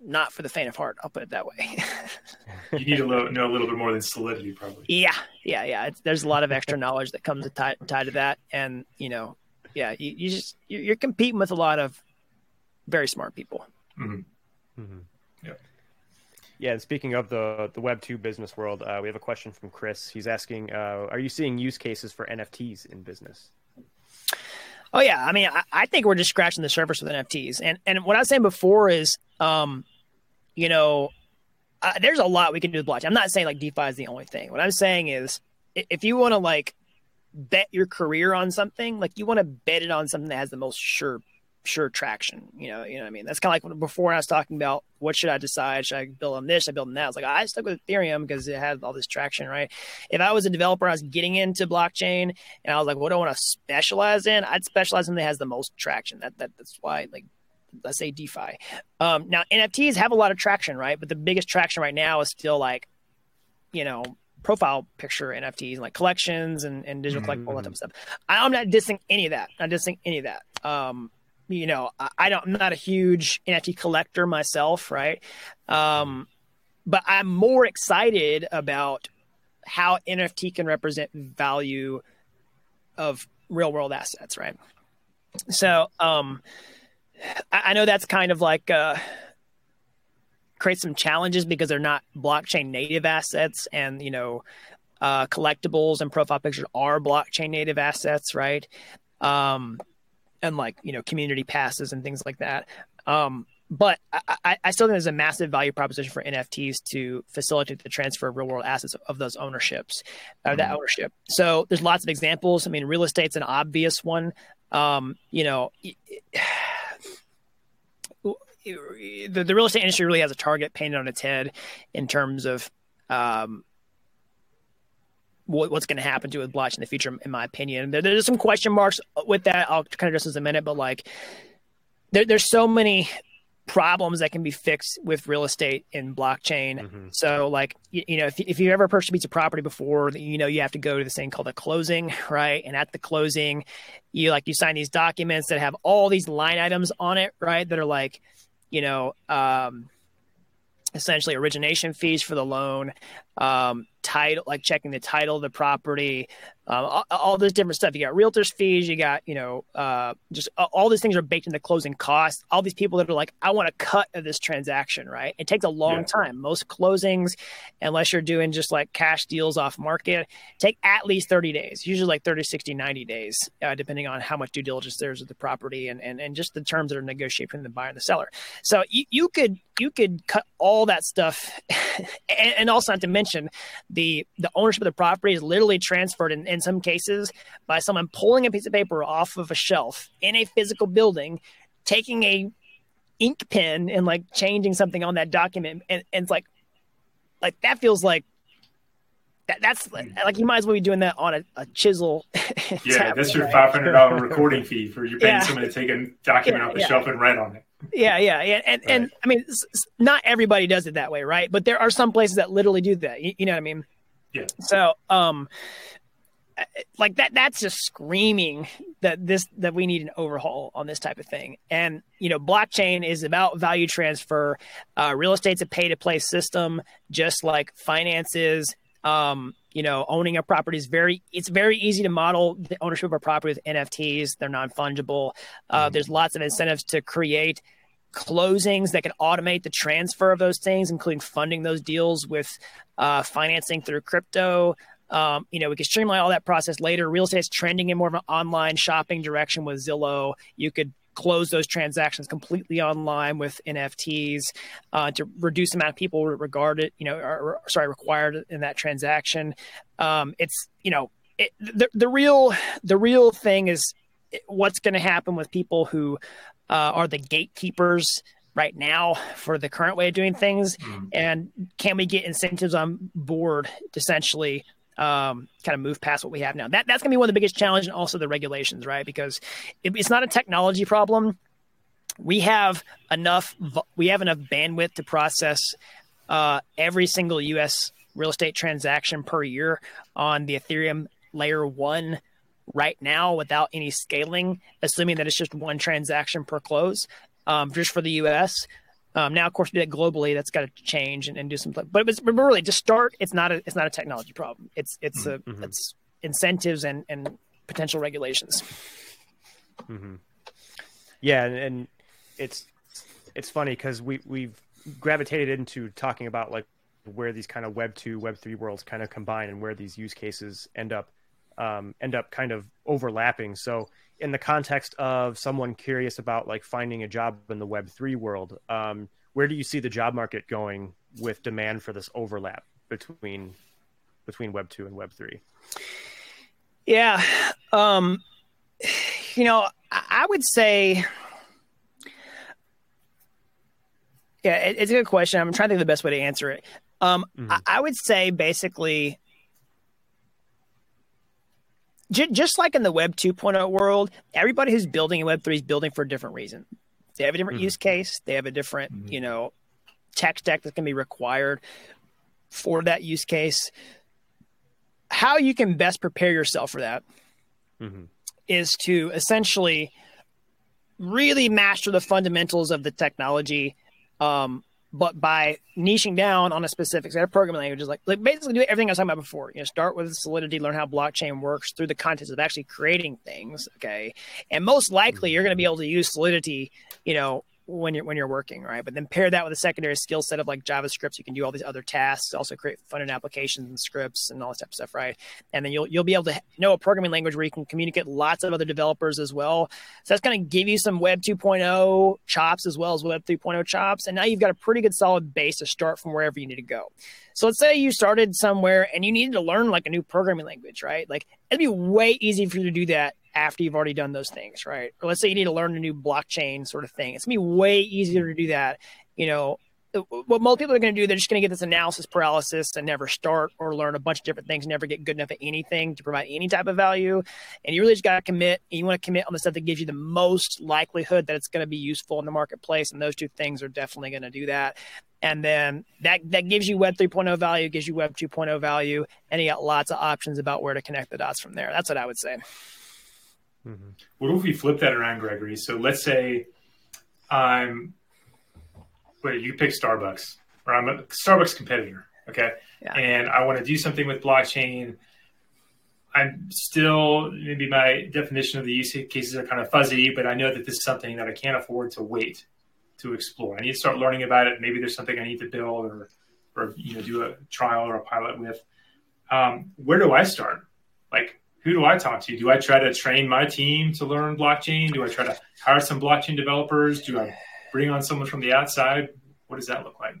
not for the faint of heart. I'll put it that way. you need to know a little bit more than solidity, probably. Yeah, yeah, yeah. It's, there's a lot of extra knowledge that comes tied, tied to that, and you know, yeah, you, you just you're competing with a lot of very smart people. Mm-hmm. Mm-hmm. Yeah. Yeah, and speaking of the the Web two business world, uh, we have a question from Chris. He's asking, uh, "Are you seeing use cases for NFTs in business?" Oh yeah, I mean, I, I, think we're just scratching the surface with NFTs, and and what I was saying before is, um, you know, uh, there's a lot we can do with blockchain. I'm not saying like DeFi is the only thing. What I'm saying is, if you want to like bet your career on something, like you want to bet it on something that has the most sure sure traction. You know, you know what I mean? That's kind of like before I was talking about what should I decide? Should I build on this? Should I build on that? I was like, I stuck with Ethereum because it had all this traction, right? If I was a developer, I was getting into blockchain and I was like, what do I want to specialize in? I'd specialize in that has the most traction. That, that that's why like let's say DeFi. Um, now NFTs have a lot of traction, right? But the biggest traction right now is still like, you know, profile picture NFTs and like collections and, and digital mm-hmm. collectible, all that type of stuff. I, am not dissing any of that. I'm not dissing any of that. Um, you know, I, don't, I'm not a huge NFT collector myself, right? Um, but I'm more excited about how NFT can represent value of real world assets, right? So, um, I, I know that's kind of like uh, creates some challenges because they're not blockchain native assets, and you know, uh, collectibles and profile pictures are blockchain native assets, right? Um, and like you know community passes and things like that. Um, but I, I, still think there's a massive value proposition for NFTs to facilitate the transfer of real world assets of those ownerships, of that mm-hmm. ownership. So there's lots of examples. I mean, real estate's an obvious one. Um, you know, the, the real estate industry really has a target painted on its head in terms of um, what's going to happen to with blockchain in the future, in my opinion. There, there's some question marks with that. I'll kind of address in a minute, but like there, there's so many problems that can be fixed with real estate in blockchain. Mm-hmm. So, like, you, you, know, if, if you ever purchased a piece of property before, you know, you have to go to this thing called a closing, right? And at the closing, you like you sign these documents that have all these line items on it, right? That are like, you know, um, essentially origination fees for the loan, um, title, like checking the title of the property, um, all, all, this different stuff. You got realtors fees, you got, you know, uh, just all these things are baked into closing costs. All these people that are like, I want a cut of this transaction, right? It takes a long yeah. time. Most closings, unless you're doing just like cash deals off market, take at least 30 days, usually like 30, 60, 90 days, uh, depending on how much due diligence there is with the property and, and, and just the terms that are negotiated between the buyer and the seller. So you, you could, you could cut all that stuff. and, and also not to mention the, the ownership of the property is literally transferred in, in some cases by someone pulling a piece of paper off of a shelf in a physical building, taking a ink pen and like changing something on that document, and, and it's like, like that feels like that, that's like you might as well be doing that on a, a chisel. yeah, that's your five hundred dollar recording fee for you paying yeah. someone to take a document yeah, off the yeah. shelf and write on it. Yeah, yeah, yeah, and right. and I mean, not everybody does it that way, right? But there are some places that literally do that. You, you know what I mean? Yeah. So, um, like that that's just screaming that this that we need an overhaul on this type of thing. And you know blockchain is about value transfer. Uh, real estate's a pay to play system just like finances um, you know owning a property is very it's very easy to model the ownership of a property with nfts they're non-fungible. Uh, mm-hmm. there's lots of incentives to create closings that can automate the transfer of those things including funding those deals with uh, financing through crypto um, you know, we could streamline all that process later. Real estate's trending in more of an online shopping direction with Zillow. You could close those transactions completely online with NFTs uh, to reduce the amount of people regarded, you know, or, sorry, required in that transaction. Um, it's, you know, it, the, the real the real thing is what's going to happen with people who uh, are the gatekeepers right now for the current way of doing things mm. and can we get incentives on board essentially um, kind of move past what we have now. That that's gonna be one of the biggest challenges, and also the regulations, right? Because it, it's not a technology problem. We have enough. We have enough bandwidth to process uh, every single U.S. real estate transaction per year on the Ethereum layer one right now without any scaling, assuming that it's just one transaction per close, um, just for the U.S. Um, now, of course, do that globally. That's got to change and, and do some. But, but, really, to start, it's not a it's not a technology problem. It's it's a mm-hmm. it's incentives and and potential regulations. Mm-hmm. Yeah, and, and it's it's funny because we we've gravitated into talking about like where these kind of Web two, Web three worlds kind of combine and where these use cases end up um, end up kind of overlapping. So in the context of someone curious about like finding a job in the web 3 world um, where do you see the job market going with demand for this overlap between between web 2 and web 3 yeah um, you know i would say yeah it's a good question. I'm trying to think of the best way to answer it. Um, mm-hmm. I, would say basically just like in the Web 2.0 world, everybody who's building in Web 3 is building for a different reason. They have a different mm-hmm. use case. They have a different, mm-hmm. you know, tech stack that can be required for that use case. How you can best prepare yourself for that mm-hmm. is to essentially really master the fundamentals of the technology um, but by niching down on a specific set of programming languages, like, like basically do everything I was talking about before. You know, start with Solidity, learn how blockchain works through the context of actually creating things. Okay, and most likely mm-hmm. you're going to be able to use Solidity, you know, when you're when you're working, right? But then pair that with a secondary skill set of like JavaScript, you can do all these other tasks, also create fun end applications and scripts and all this type of stuff, right? And then you'll you'll be able to know a programming language where you can communicate lots of other developers as well. So that's going to give you some Web 2.0 chops as well as Web 3.0 chops, and now you've got a pretty good solid base to start from wherever you need to go. So let's say you started somewhere and you needed to learn like a new programming language, right? Like it'd be way easy for you to do that after you've already done those things, right? Or let's say you need to learn a new blockchain sort of thing. It's gonna be way easier to do that, you know, uh, what most people are to do, they're just to get this analysis paralysis and never start or learn a bunch of different things, never get good enough at anything to provide any type of value. And you really just got to commit. And you want to commit on the stuff that gives you the most likelihood that it's to be useful in the marketplace. And those two things are definitely going to do that. And then that that gives you Web 3.0 value, gives you Web 2.0 value, and you got lots of options about where to connect the dots from there. That's what I would say. Mm-hmm. What if we flip that around, Gregory? So let's say I'm wait, you pick Starbucks, or I'm a Starbucks competitor, okay? Yeah. And I want to do something with blockchain. I'm still maybe my definition of the use cases are kind of fuzzy, but I know that this is something that I can't afford to wait to explore. I need to start learning about it. Maybe there's something I need to build or, or you know, do a trial or a pilot with. Um, where do I start? Like, who do I talk to? Do I try to train my team to learn blockchain? Do I try to hire some blockchain developers? Do I bring on someone from the outside? What does that look like?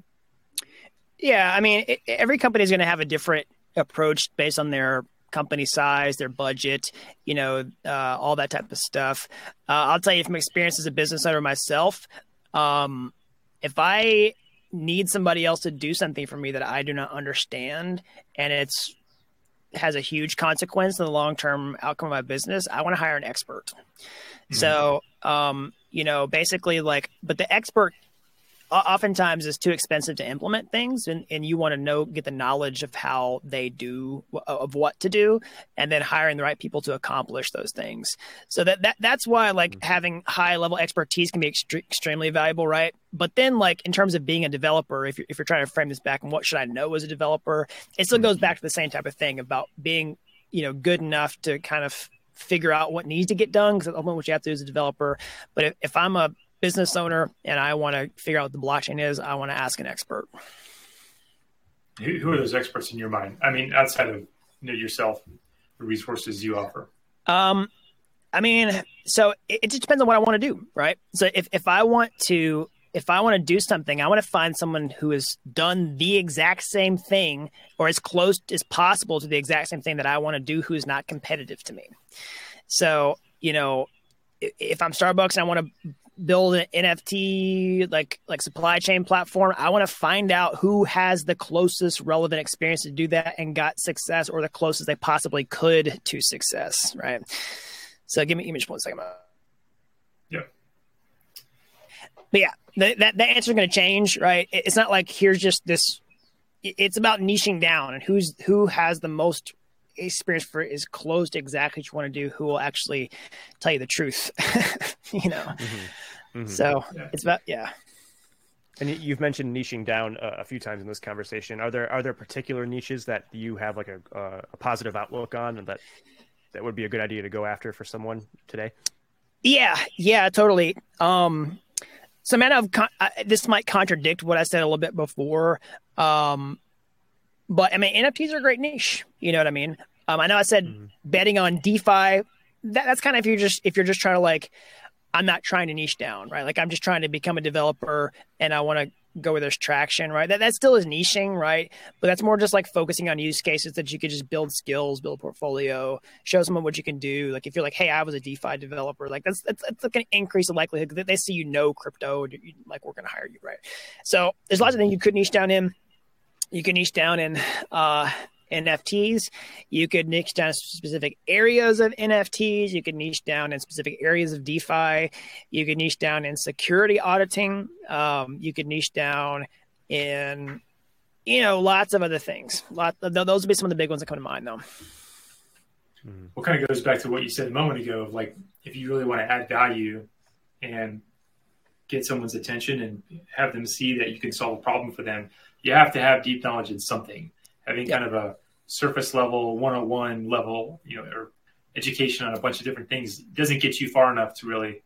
Yeah, I mean, it, every company is going to have a different approach based on their company size, their budget, you know, uh, all that type of stuff. Uh, I'll tell you from experience as a business owner myself, um, if I need somebody else to do something for me that I do not understand, and it's has a huge consequence in the long term outcome of my business, I want to hire an expert. Mm-hmm. So, um, you know, basically like, but the expert oftentimes is too expensive to implement things and, and you want to know get the knowledge of how they do of what to do and then hiring the right people to accomplish those things so that, that that's why like mm-hmm. having high level expertise can be extre- extremely valuable right but then like in terms of being a developer if you're, if you're trying to frame this back and what should i know as a developer it still goes mm-hmm. back to the same type of thing about being you know good enough to kind of figure out what needs to get done because ultimately what you have to do as a developer. But if, if I'm a business owner and I want to figure out what the blockchain is, I want to ask an expert. Who are those experts in your mind? I mean, outside of you know, yourself, the resources you offer. Um, I mean, so it, it just depends on what I want to do, right? So if if I want to if I want to do something, I want to find someone who has done the exact same thing or as close as possible to the exact same thing that I want to do who's not competitive to me. So, you know, if I'm Starbucks and I want to build an NFT like like supply chain platform, I want to find out who has the closest relevant experience to do that and got success or the closest they possibly could to success, right? So give me image one second. Yeah. But yeah, that that, that answer is going to change, right? It's not like here's just this. It's about niching down and who's who has the most experience for is close to exactly what you want to do. Who will actually tell you the truth, you know? Mm-hmm. Mm-hmm. So yeah. it's about yeah. And you've mentioned niching down a, few times in this conversation. Are there are there particular niches that you have like a, a positive outlook on, and that that would be a good idea to go after for someone today? Yeah, yeah, totally. Um, so, man, I've con- I, this might contradict what I said a little bit before. Um, but I mean, NFTs are a great niche. You know what I mean? Um, I know I said mm-hmm. betting on DeFi. That, that's kind of if you're just if you're just trying to like, I'm not trying to niche down, right? Like I'm just trying to become a developer, and I want to go where there's traction, right? That that still is niching, right? But that's more just like focusing on use cases that you could just build skills, build a portfolio, show someone what you can do. Like if you're like, hey, I was a DeFi developer, like that's that's, that's like an increase the likelihood that they see you know crypto, like we're gonna hire you, right? So there's lots of things you could niche down in. You can niche down in uh, NFTs. You could niche down specific areas of NFTs. You could niche down in specific areas of DeFi. You could niche down in security auditing. Um, you could niche down in, you know, lots of other things. Lot, those would be some of the big ones that come to mind, though. What kind of goes back to what you said a moment ago of like, if you really want to add value and get someone's attention and have them see that you can solve a problem for them, you have to have deep knowledge in something. Having kind of a surface level, 101 level, you know, or education on a bunch of different things doesn't get you far enough to really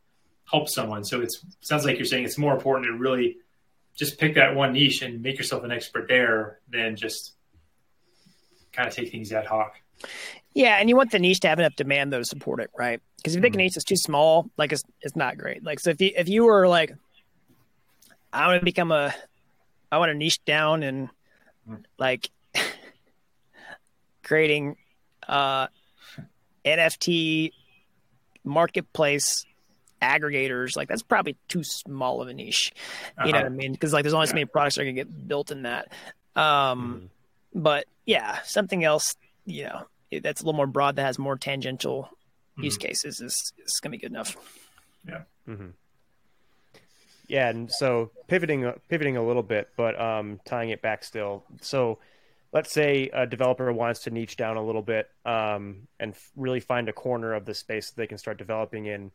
help someone. So it sounds like you're saying it's more important to really just pick that one niche and make yourself an expert there than just kind of take things ad hoc. Yeah, and you want the niche to have enough demand though to support it, right? Because if you think mm-hmm. a niche is too small, like it's it's not great. Like so if you if you were like I want to become a I want to niche down and like creating uh, NFT marketplace aggregators, like that's probably too small of a niche. You uh-huh. know what I mean? Because like there's only so many products that are gonna get built in that. Um, mm-hmm. But yeah, something else, you know, that's a little more broad that has more tangential mm-hmm. use cases is, is gonna be good enough. Yeah. Mm-hmm. Yeah, and so pivoting pivoting a little bit, but um, tying it back still. So let's say a developer wants to niche down a little bit um, and really find a corner of the space that they can start developing in.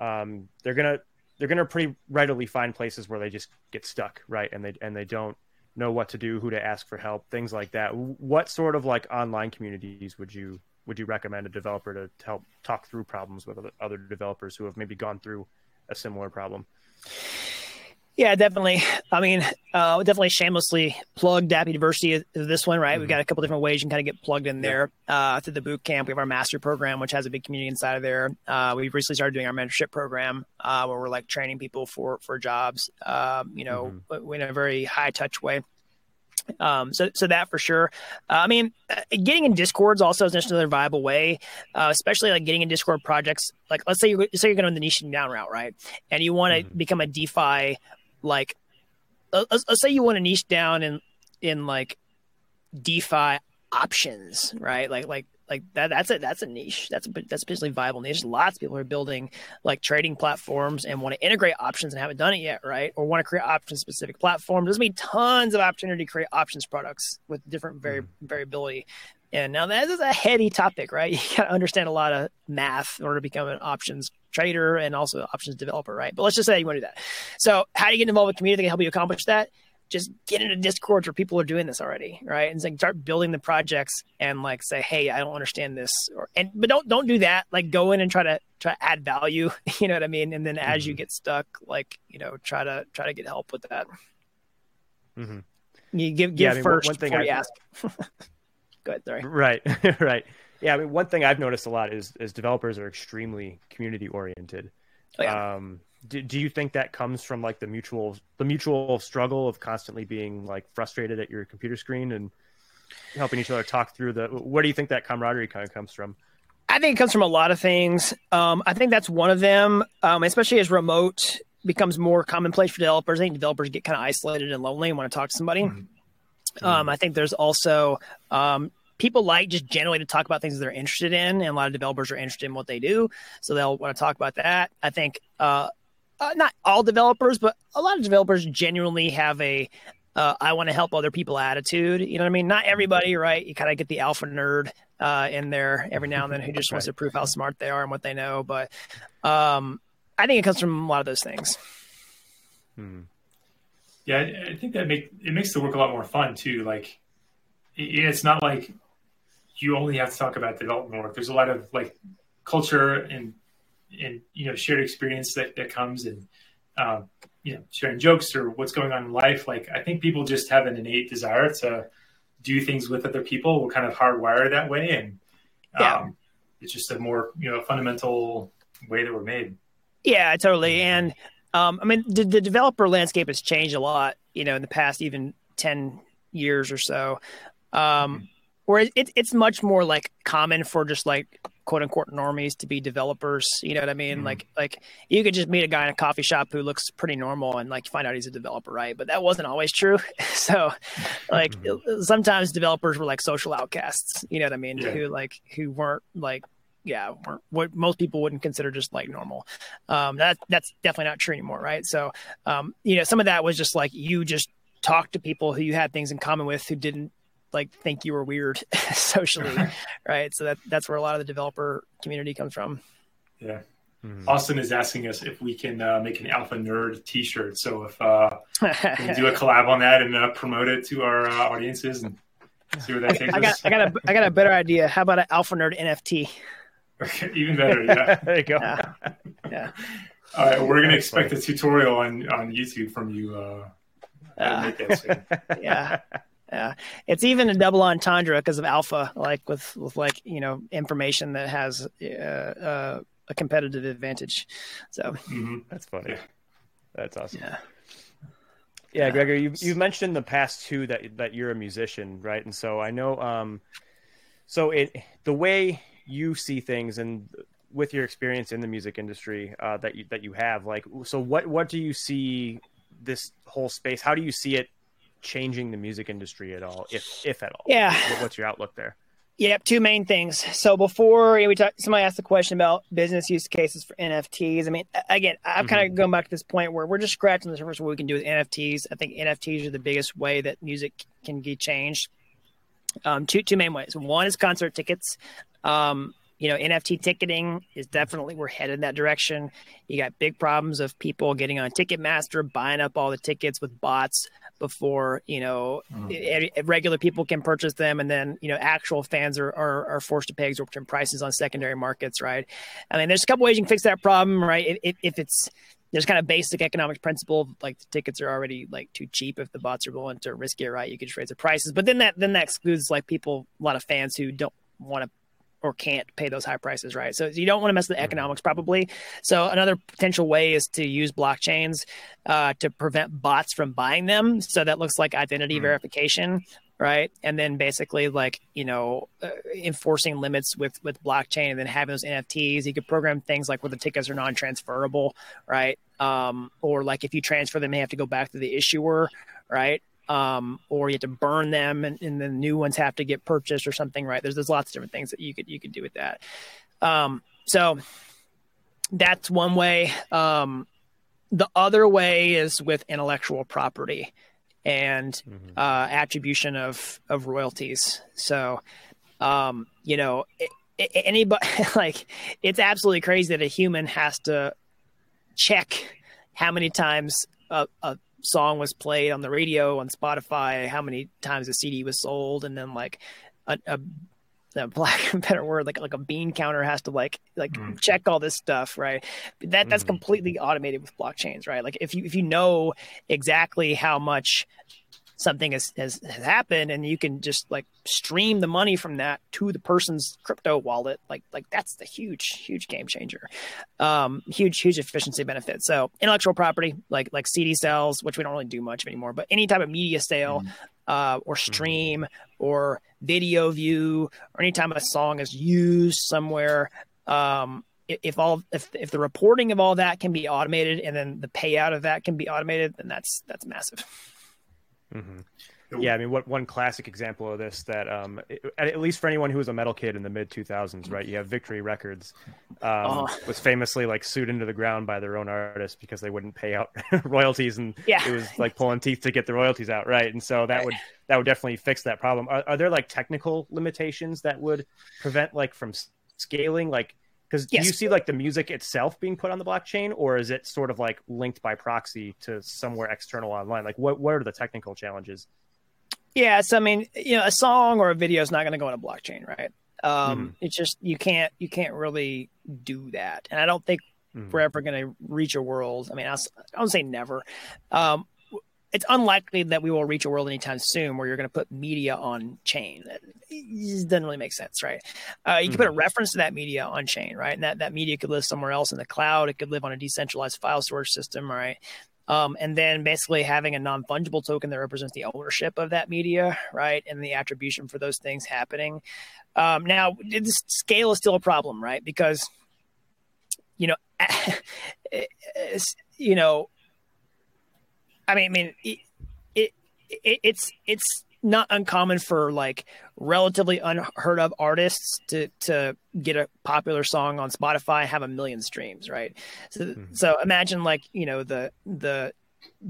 Um, they're gonna they're gonna pretty readily find places where they just get stuck, right? And they and they don't know what to do, who to ask for help, things like that. What sort of like online communities would you would you recommend a developer to, to help talk through problems with other developers who have maybe gone through a similar problem? Yeah, definitely. I mean, uh, definitely shamelessly plug Dapp University this one, right? Mm-hmm. We've got a couple different ways you can kind of get plugged in there uh, through the boot camp. We have our master program, which has a big community inside of there. Uh, we've recently started doing our mentorship program uh, where we're like training people for for jobs, um, you know, mm-hmm. in a very high touch way. Um, so, so that for sure. Uh, I mean, uh, getting in Discords also is another viable way, uh, especially like getting in Discord projects. Like, let's say you say you're going to the niching down route, right? And you want to mm-hmm. become a DeFi, like, uh, let's, let's say you want to niche down in in like DeFi options, right? Like, like like that that's a that's a niche. That's a that's potentially viable niche. There's lots of people are building like trading platforms and want to integrate options and haven't done it yet right? Or want to create option specific platforms. There's be tons of opportunity to create options products with different vari- mm. variability. And now that is a heady topic right? You got to understand a lot of math in order to become an options trader and also options developer right? But let's just say you want to do that. So how do you get involved with community that can help you accomplish that? Just get into Discord where people are doing this already right? And like start building the projects and like say hey i don't understand this or and but don't don't do that. Like go in and try to try to add value you know what i mean? And then as mm-hmm. you get stuck like you know try to try to get help with that. Mm-hmm. you give give yeah, I mean, first one thing before I, you ask. Go ahead sorry. Right right yeah i mean one thing i've noticed a lot is is developers are extremely community oriented. Oh, yeah. um do, do you think that comes from like the mutual the mutual struggle of constantly being like frustrated at your computer screen and helping each other talk through the where do you think that camaraderie kind of comes from? I think it comes from a lot of things. Um, i think that's one of them. Um, especially as remote becomes more commonplace for developers i think developers get kind of isolated and lonely and want to talk to somebody. Mm-hmm. um, i think there's also um, people like just generally to talk about things that they're interested in and a lot of developers are interested in what they do so they'll want to talk about that i think uh, uh, not all developers, but a lot of developers genuinely have a uh, I want to help other people attitude. You know what I mean? Not everybody, right? You kind of get the alpha nerd uh, in there every now and then who just wants to prove how smart they are and what they know. But um, I think it comes from a lot of those things. Hmm. Yeah, I, I, think that make it makes the work a lot more fun too. Like, it's not like you only have to talk about development work. There's a lot of like culture and and you know shared experience that that comes and um, you know sharing jokes or what's going on in life. Like I think people just have an innate desire to do things with other people. We're kind of hardwired that way, and yeah. um, it's just a more you know fundamental way that we're made. Yeah, totally. And um, I mean, the, the developer landscape has changed a lot. You know, in the past even ten years or so. Um, mm-hmm. Where it, it's much more like common for just like quote unquote normies to be developers. You know what I mean? Mm-hmm. Like like you could just meet a guy in a coffee shop who looks pretty normal and like find out he's a developer, right? But that wasn't always true. so like mm-hmm. sometimes developers were like social outcasts. You know what I mean? Yeah. Who like who weren't like yeah, weren't what most people wouldn't consider just like normal. Um, that that's definitely not true anymore, right? So, um, you know, some of that was just like you just talked to people who you had things in common with who didn't like think you were weird socially, right? So that that's where a lot of the developer community comes from. Yeah. Mm-hmm. Austin is asking us if we can uh, make an Alpha Nerd T-shirt. So if uh, we do a collab on that and uh, promote it to our uh, audiences and see where that takes I got, us. I got a I got a better idea. How about an Alpha Nerd NFT? Okay, even better. Yeah. there you go. Yeah. yeah. All right, we're gonna expect a tutorial on on YouTube from you. Uh, uh yeah yeah it's even a double entendre because of alpha like with with like you know information that has uh, uh, a competitive advantage so mm-hmm. that's funny yeah. that's awesome yeah yeah, Gregor, you you mentioned in the past too that that you're a musician, right? And so I know, um, so it the way you see things and with your experience in the music industry uh, that you that you have, like, so what what do you see this whole space? How do you see it changing the music industry at all, if if at all? Yeah. What's your outlook there? Yep, two main things. So before you know, we talked, somebody asked the question about business use cases for NFTs. I mean, again, I'm kind of mm-hmm. going back to this point where we're just scratching the surface of what we can do with NFTs. I think NFTs are the biggest way that music can be changed. Um, two two main ways. One is concert tickets. Um, you know, NFT ticketing is definitely we're headed in that direction. You got big problems of people getting on Ticketmaster, buying up all the tickets with bots before you know mm. regular people can purchase them, and then you know actual fans are, are, are forced to pay exorbitant prices on secondary markets, right? I mean, there's a couple ways you can fix that problem, right? If, if it's there's kind of basic economic principle like the tickets are already like too cheap if the bots are willing to risk it right you could just raise the prices but then that then that excludes like people a lot of fans who don't want to or can't pay those high prices, right? So you don't want to mess with the mm-hmm. economics probably. So another potential way is to use blockchains uh, to prevent bots from buying them. So that looks like identity mm-hmm. verification, right? And then basically like you know uh, enforcing limits with with blockchain, and then having those NFTs. You could program things like where the tickets are non-transferable, right? Um, or like if you transfer them, they have to go back to the issuer, right? Um, or you have to burn them and, and the new ones have to get purchased or something, right? There's there's lots of different things that you could you could do with that. Um, so that's one way. Um, the other way is with intellectual property and mm-hmm. uh, attribution of of royalties. So, um, you know, it, it, anybody like it's absolutely crazy that a human has to check how many times a, a song was played on the radio on Spotify, how many times a CD was sold, and then like a, a, a black better word like like a bean counter has to like like mm. check all this stuff, right? That that's mm. completely automated with blockchains, right? Like if you if you know exactly how much something has, has, has happened and you can just like stream the money from that to the person's crypto wallet like like that's the huge huge game changer um huge huge efficiency benefit so intellectual property like like cd sales which we don't really do much anymore but any type of media sale mm. uh, or mm-hmm. stream mm. or video view or any anytime a song is used somewhere um if all if if the reporting of all that can be automated and then the payout of that can be automated then that's that's massive Mm-hmm. Yeah, I mean, what one classic example of this that, um, at least for anyone who was a metal kid in the mid 2000s, right? You have Victory Records, um, oh. was famously like sued into the ground by their own artists because they wouldn't pay out royalties, and yeah. it was like pulling teeth to get the royalties out, right? And so that would that would definitely fix that problem. Are, are there like technical limitations that would prevent like from scaling, like because yes. do you see like the music itself being put on the blockchain, or is it sort of like linked by proxy to somewhere external online? Like, what what are the technical challenges? Yeah, so I mean, you know, a song or a video is not going to go on a blockchain, right? Um, mm. It's just you can't you can't really do that, and I don't think mm. we're ever going to reach a world. I mean, I, I don't say never. Um, it's unlikely that we will reach a world anytime soon where you're going to put media on chain. That doesn't really make sense, right? Uh, you mm-hmm. can put a mm-hmm. reference to that media on chain, right? And that, that media could live somewhere else in the cloud. It could live on a decentralized file storage system, right? Um, and then basically having a non fungible token that represents the ownership of that media, right? And the attribution for those things happening. Um, now, this scale is still a problem, right? Because, you know, you know, I mean, I mean, it, it, it, it's it's not uncommon for like relatively unheard of artists to to get a popular song on Spotify have a million streams, right? So mm-hmm. so imagine like you know the the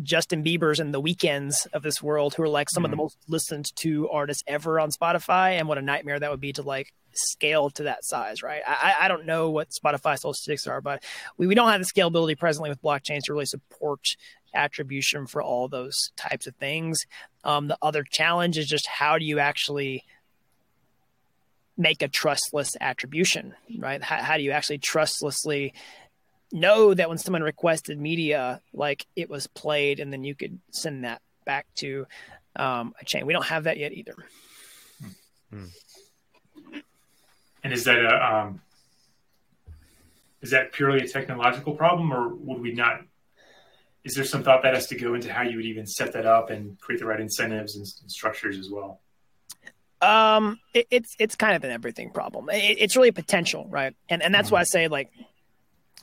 Justin Bieber's and the Weeknds of this world, who are like some mm-hmm. of the mm-hmm. most listened to artists ever on Spotify, and what a nightmare that would be to like scale to that size, right? I, I don't know what Spotify statistics are, but we, we don't have the scalability presently with blockchains to really support attribution for all those types of things. Um, the other challenge is just how do you actually make a trustless attribution, right? How, how do you actually trustlessly know that when someone requested media, like it was played, and then you could send that back to um, a chain? We don't have that yet either. Hmm. And is that a um, is that purely a technological problem, or would we not is there some thought that has to go into how you would even set that up and create the right incentives and, and structures as well? Um, it, it's it's kind of an everything problem. It, it's really a potential, right? And and that's mm-hmm. why I say like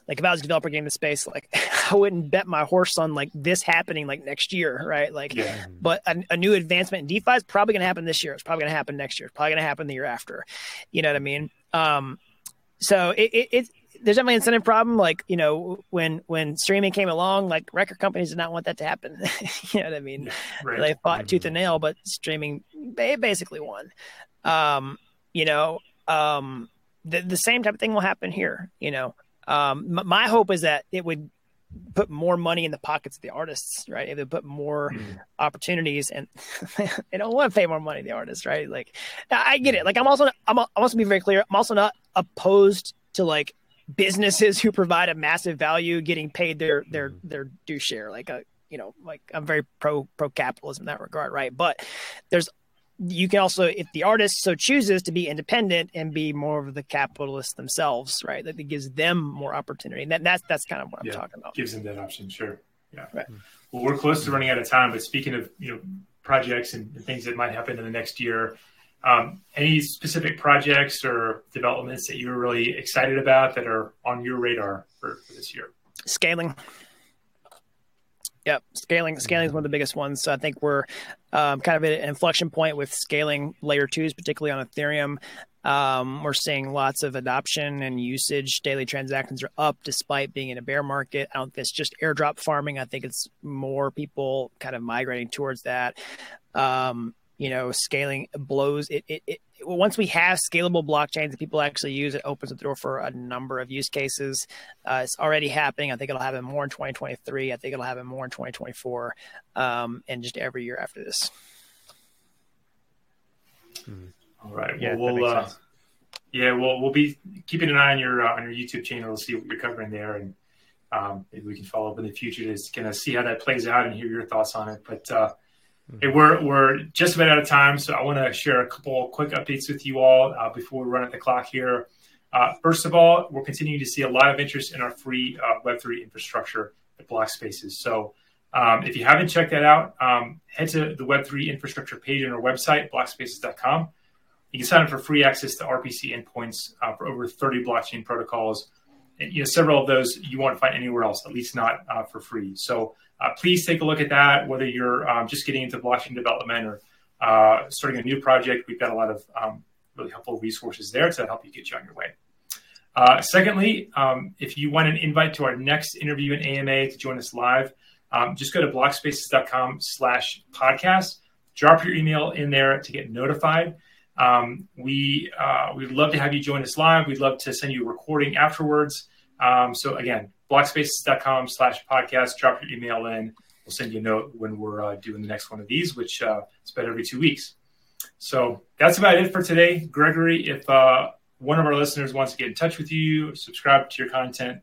like if I was a developer getting the space, like I wouldn't bet my horse on like this happening like next year, right? Like, yeah. but a, a, new advancement in DeFi is probably going to happen this year. It's probably going to happen next year. It's probably going to happen the year after. You know what I mean? Um, so it, it, it there's definitely an incentive problem. Like you know when when streaming came along, like record companies did not want that to happen. you know what I mean? Right. They fought mm-hmm. tooth and nail, but streaming basically won. Um, you know, um, the the same type of thing will happen here. You know, um, m- my hope is that it would put more money in the pockets of the artists, right? If they put more mm. opportunities and they don't want to pay more money to the artists, right? Like I get it. Like I'm also I'm I want to be very clear. I'm also not opposed to like businesses who provide a massive value getting paid their their mm-hmm. their due share. Like a you know, like I'm very pro pro capitalism in that regard, right? But there's you can also, if the artist so chooses to be independent and be more of the capitalists themselves, right? That gives them more opportunity. And that, that's that's kind of what I'm talking about. Gives them that option, sure. Yeah. Right. Well, we're close to running out of time, but speaking of you know projects and things that might happen in the next year, um, any specific projects or developments that you're really excited about that are on your radar for, for this year? Scaling. Yep, scaling scaling is one of the biggest ones. So I think we're um, kind of at an inflection point with scaling layer twos, particularly on Ethereum. Um, we're seeing lots of adoption and usage. Daily transactions are up despite being in a bear market. I don't think it's just airdrop farming. I think it's more people kind of migrating towards that. Um, you know, scaling blows it, it, it once we have scalable blockchains that people actually use, it opens the door for a number of use cases. Uh, it's already happening. I think it'll happen more in 2023. I think it'll happen more in 2024, um, and just every year after this. Hmm. All right. Yeah, well, we'll uh, yeah, well, we'll be keeping an eye on your uh, on your YouTube channel to see what you're covering there, and um, maybe we can follow up in the future to kind of see how that plays out and hear your thoughts on it. But uh, Hey, we're we're just about out of time, so I want to share a couple quick updates with you all uh, before we run at the clock here. Uh, first of all, we're continuing to see a lot of interest in our free uh, Web3 infrastructure at BlockSpaces. So um, if you haven't checked that out, um, head to the Web3 infrastructure page on our website, blockspaces.com. You can sign up for free access to RPC endpoints uh, for over 30 blockchain protocols. And, you know, several of those you won't find anywhere else, at least not uh, for free. So please take a look at that. Whether you're um, just getting into blockchain development or uh, starting a new project, we've got a lot of um, really helpful resources there to help you get you on your way. Uh, secondly, um, if you want an invite to our next interview in AMA to join us live, um, just go to blockspaces.com slash podcast. Drop your email in there to get notified. Um, we uh, we'd love to have you join us live. We'd love to send you a recording afterwards. Um, so again, blockspaces.com slash podcast. Drop your email in. We'll send you a note when we're uh, doing the next one of these, which uh, is about every two weeks. So that's about it for today. Gregory, if uh, one of our listeners wants to get in touch with you, subscribe to your content,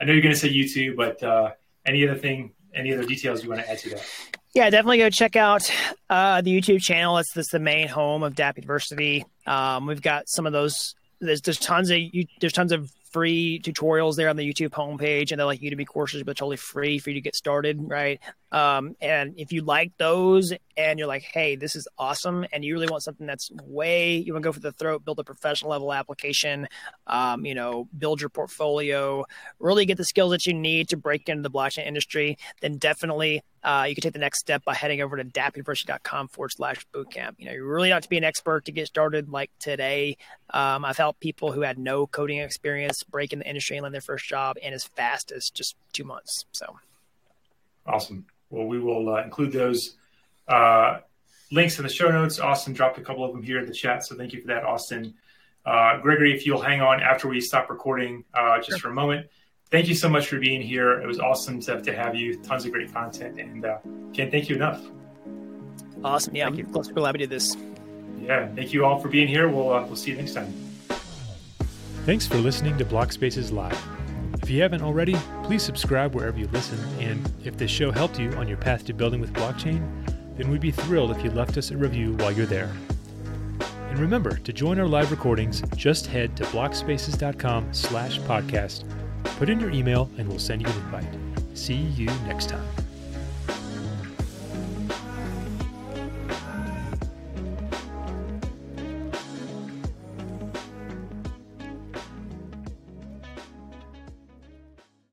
I know you're going to say YouTube, but uh, any other thing, any other details you want to add to that? Yeah, definitely go check out uh, the YouTube channel. It's this the main home of Dapp University. Um, we've got some of those. There's there's tons of there's tons of free tutorials there on the YouTube homepage, and they're like Udemy courses, but totally free for you to get started, right? Um, and if you like those and you're like, hey, this is awesome, and you really want something that's way, you want to go for the throat, build a professional level application, um, you know, build your portfolio, really get the skills that you need to break into the blockchain industry, then definitely uh, you can take the next step by heading over to dappuniversity.com forward slash bootcamp. You know, you really have to be an expert to get started like today. Um, I've helped people who had no coding experience break in the industry and land their first job in as fast as just two months. So awesome. Well, we will uh, include those uh, links in the show notes. Austin dropped a couple of them here in the chat, so thank you for that, Austin. Uh, Gregory, if you'll hang on after we stop recording uh, just sure. for a moment. Thank you so much for being here. It was awesome to, to have you. Tons of great content, and uh, can't thank you enough. Awesome. Yeah, thank you. Glad to do this. Yeah, thank you all for being here. We'll uh, we'll see you next time. Thanks for listening to BlockSpaces Live. If you haven't already, please subscribe wherever you listen. And if this show helped you on your path to building with blockchain, then we'd be thrilled if you left us a review while you're there. And remember, to join our live recordings, just head to blockspaces.com slash podcast, put in your email, and we'll send you an invite. See you next time.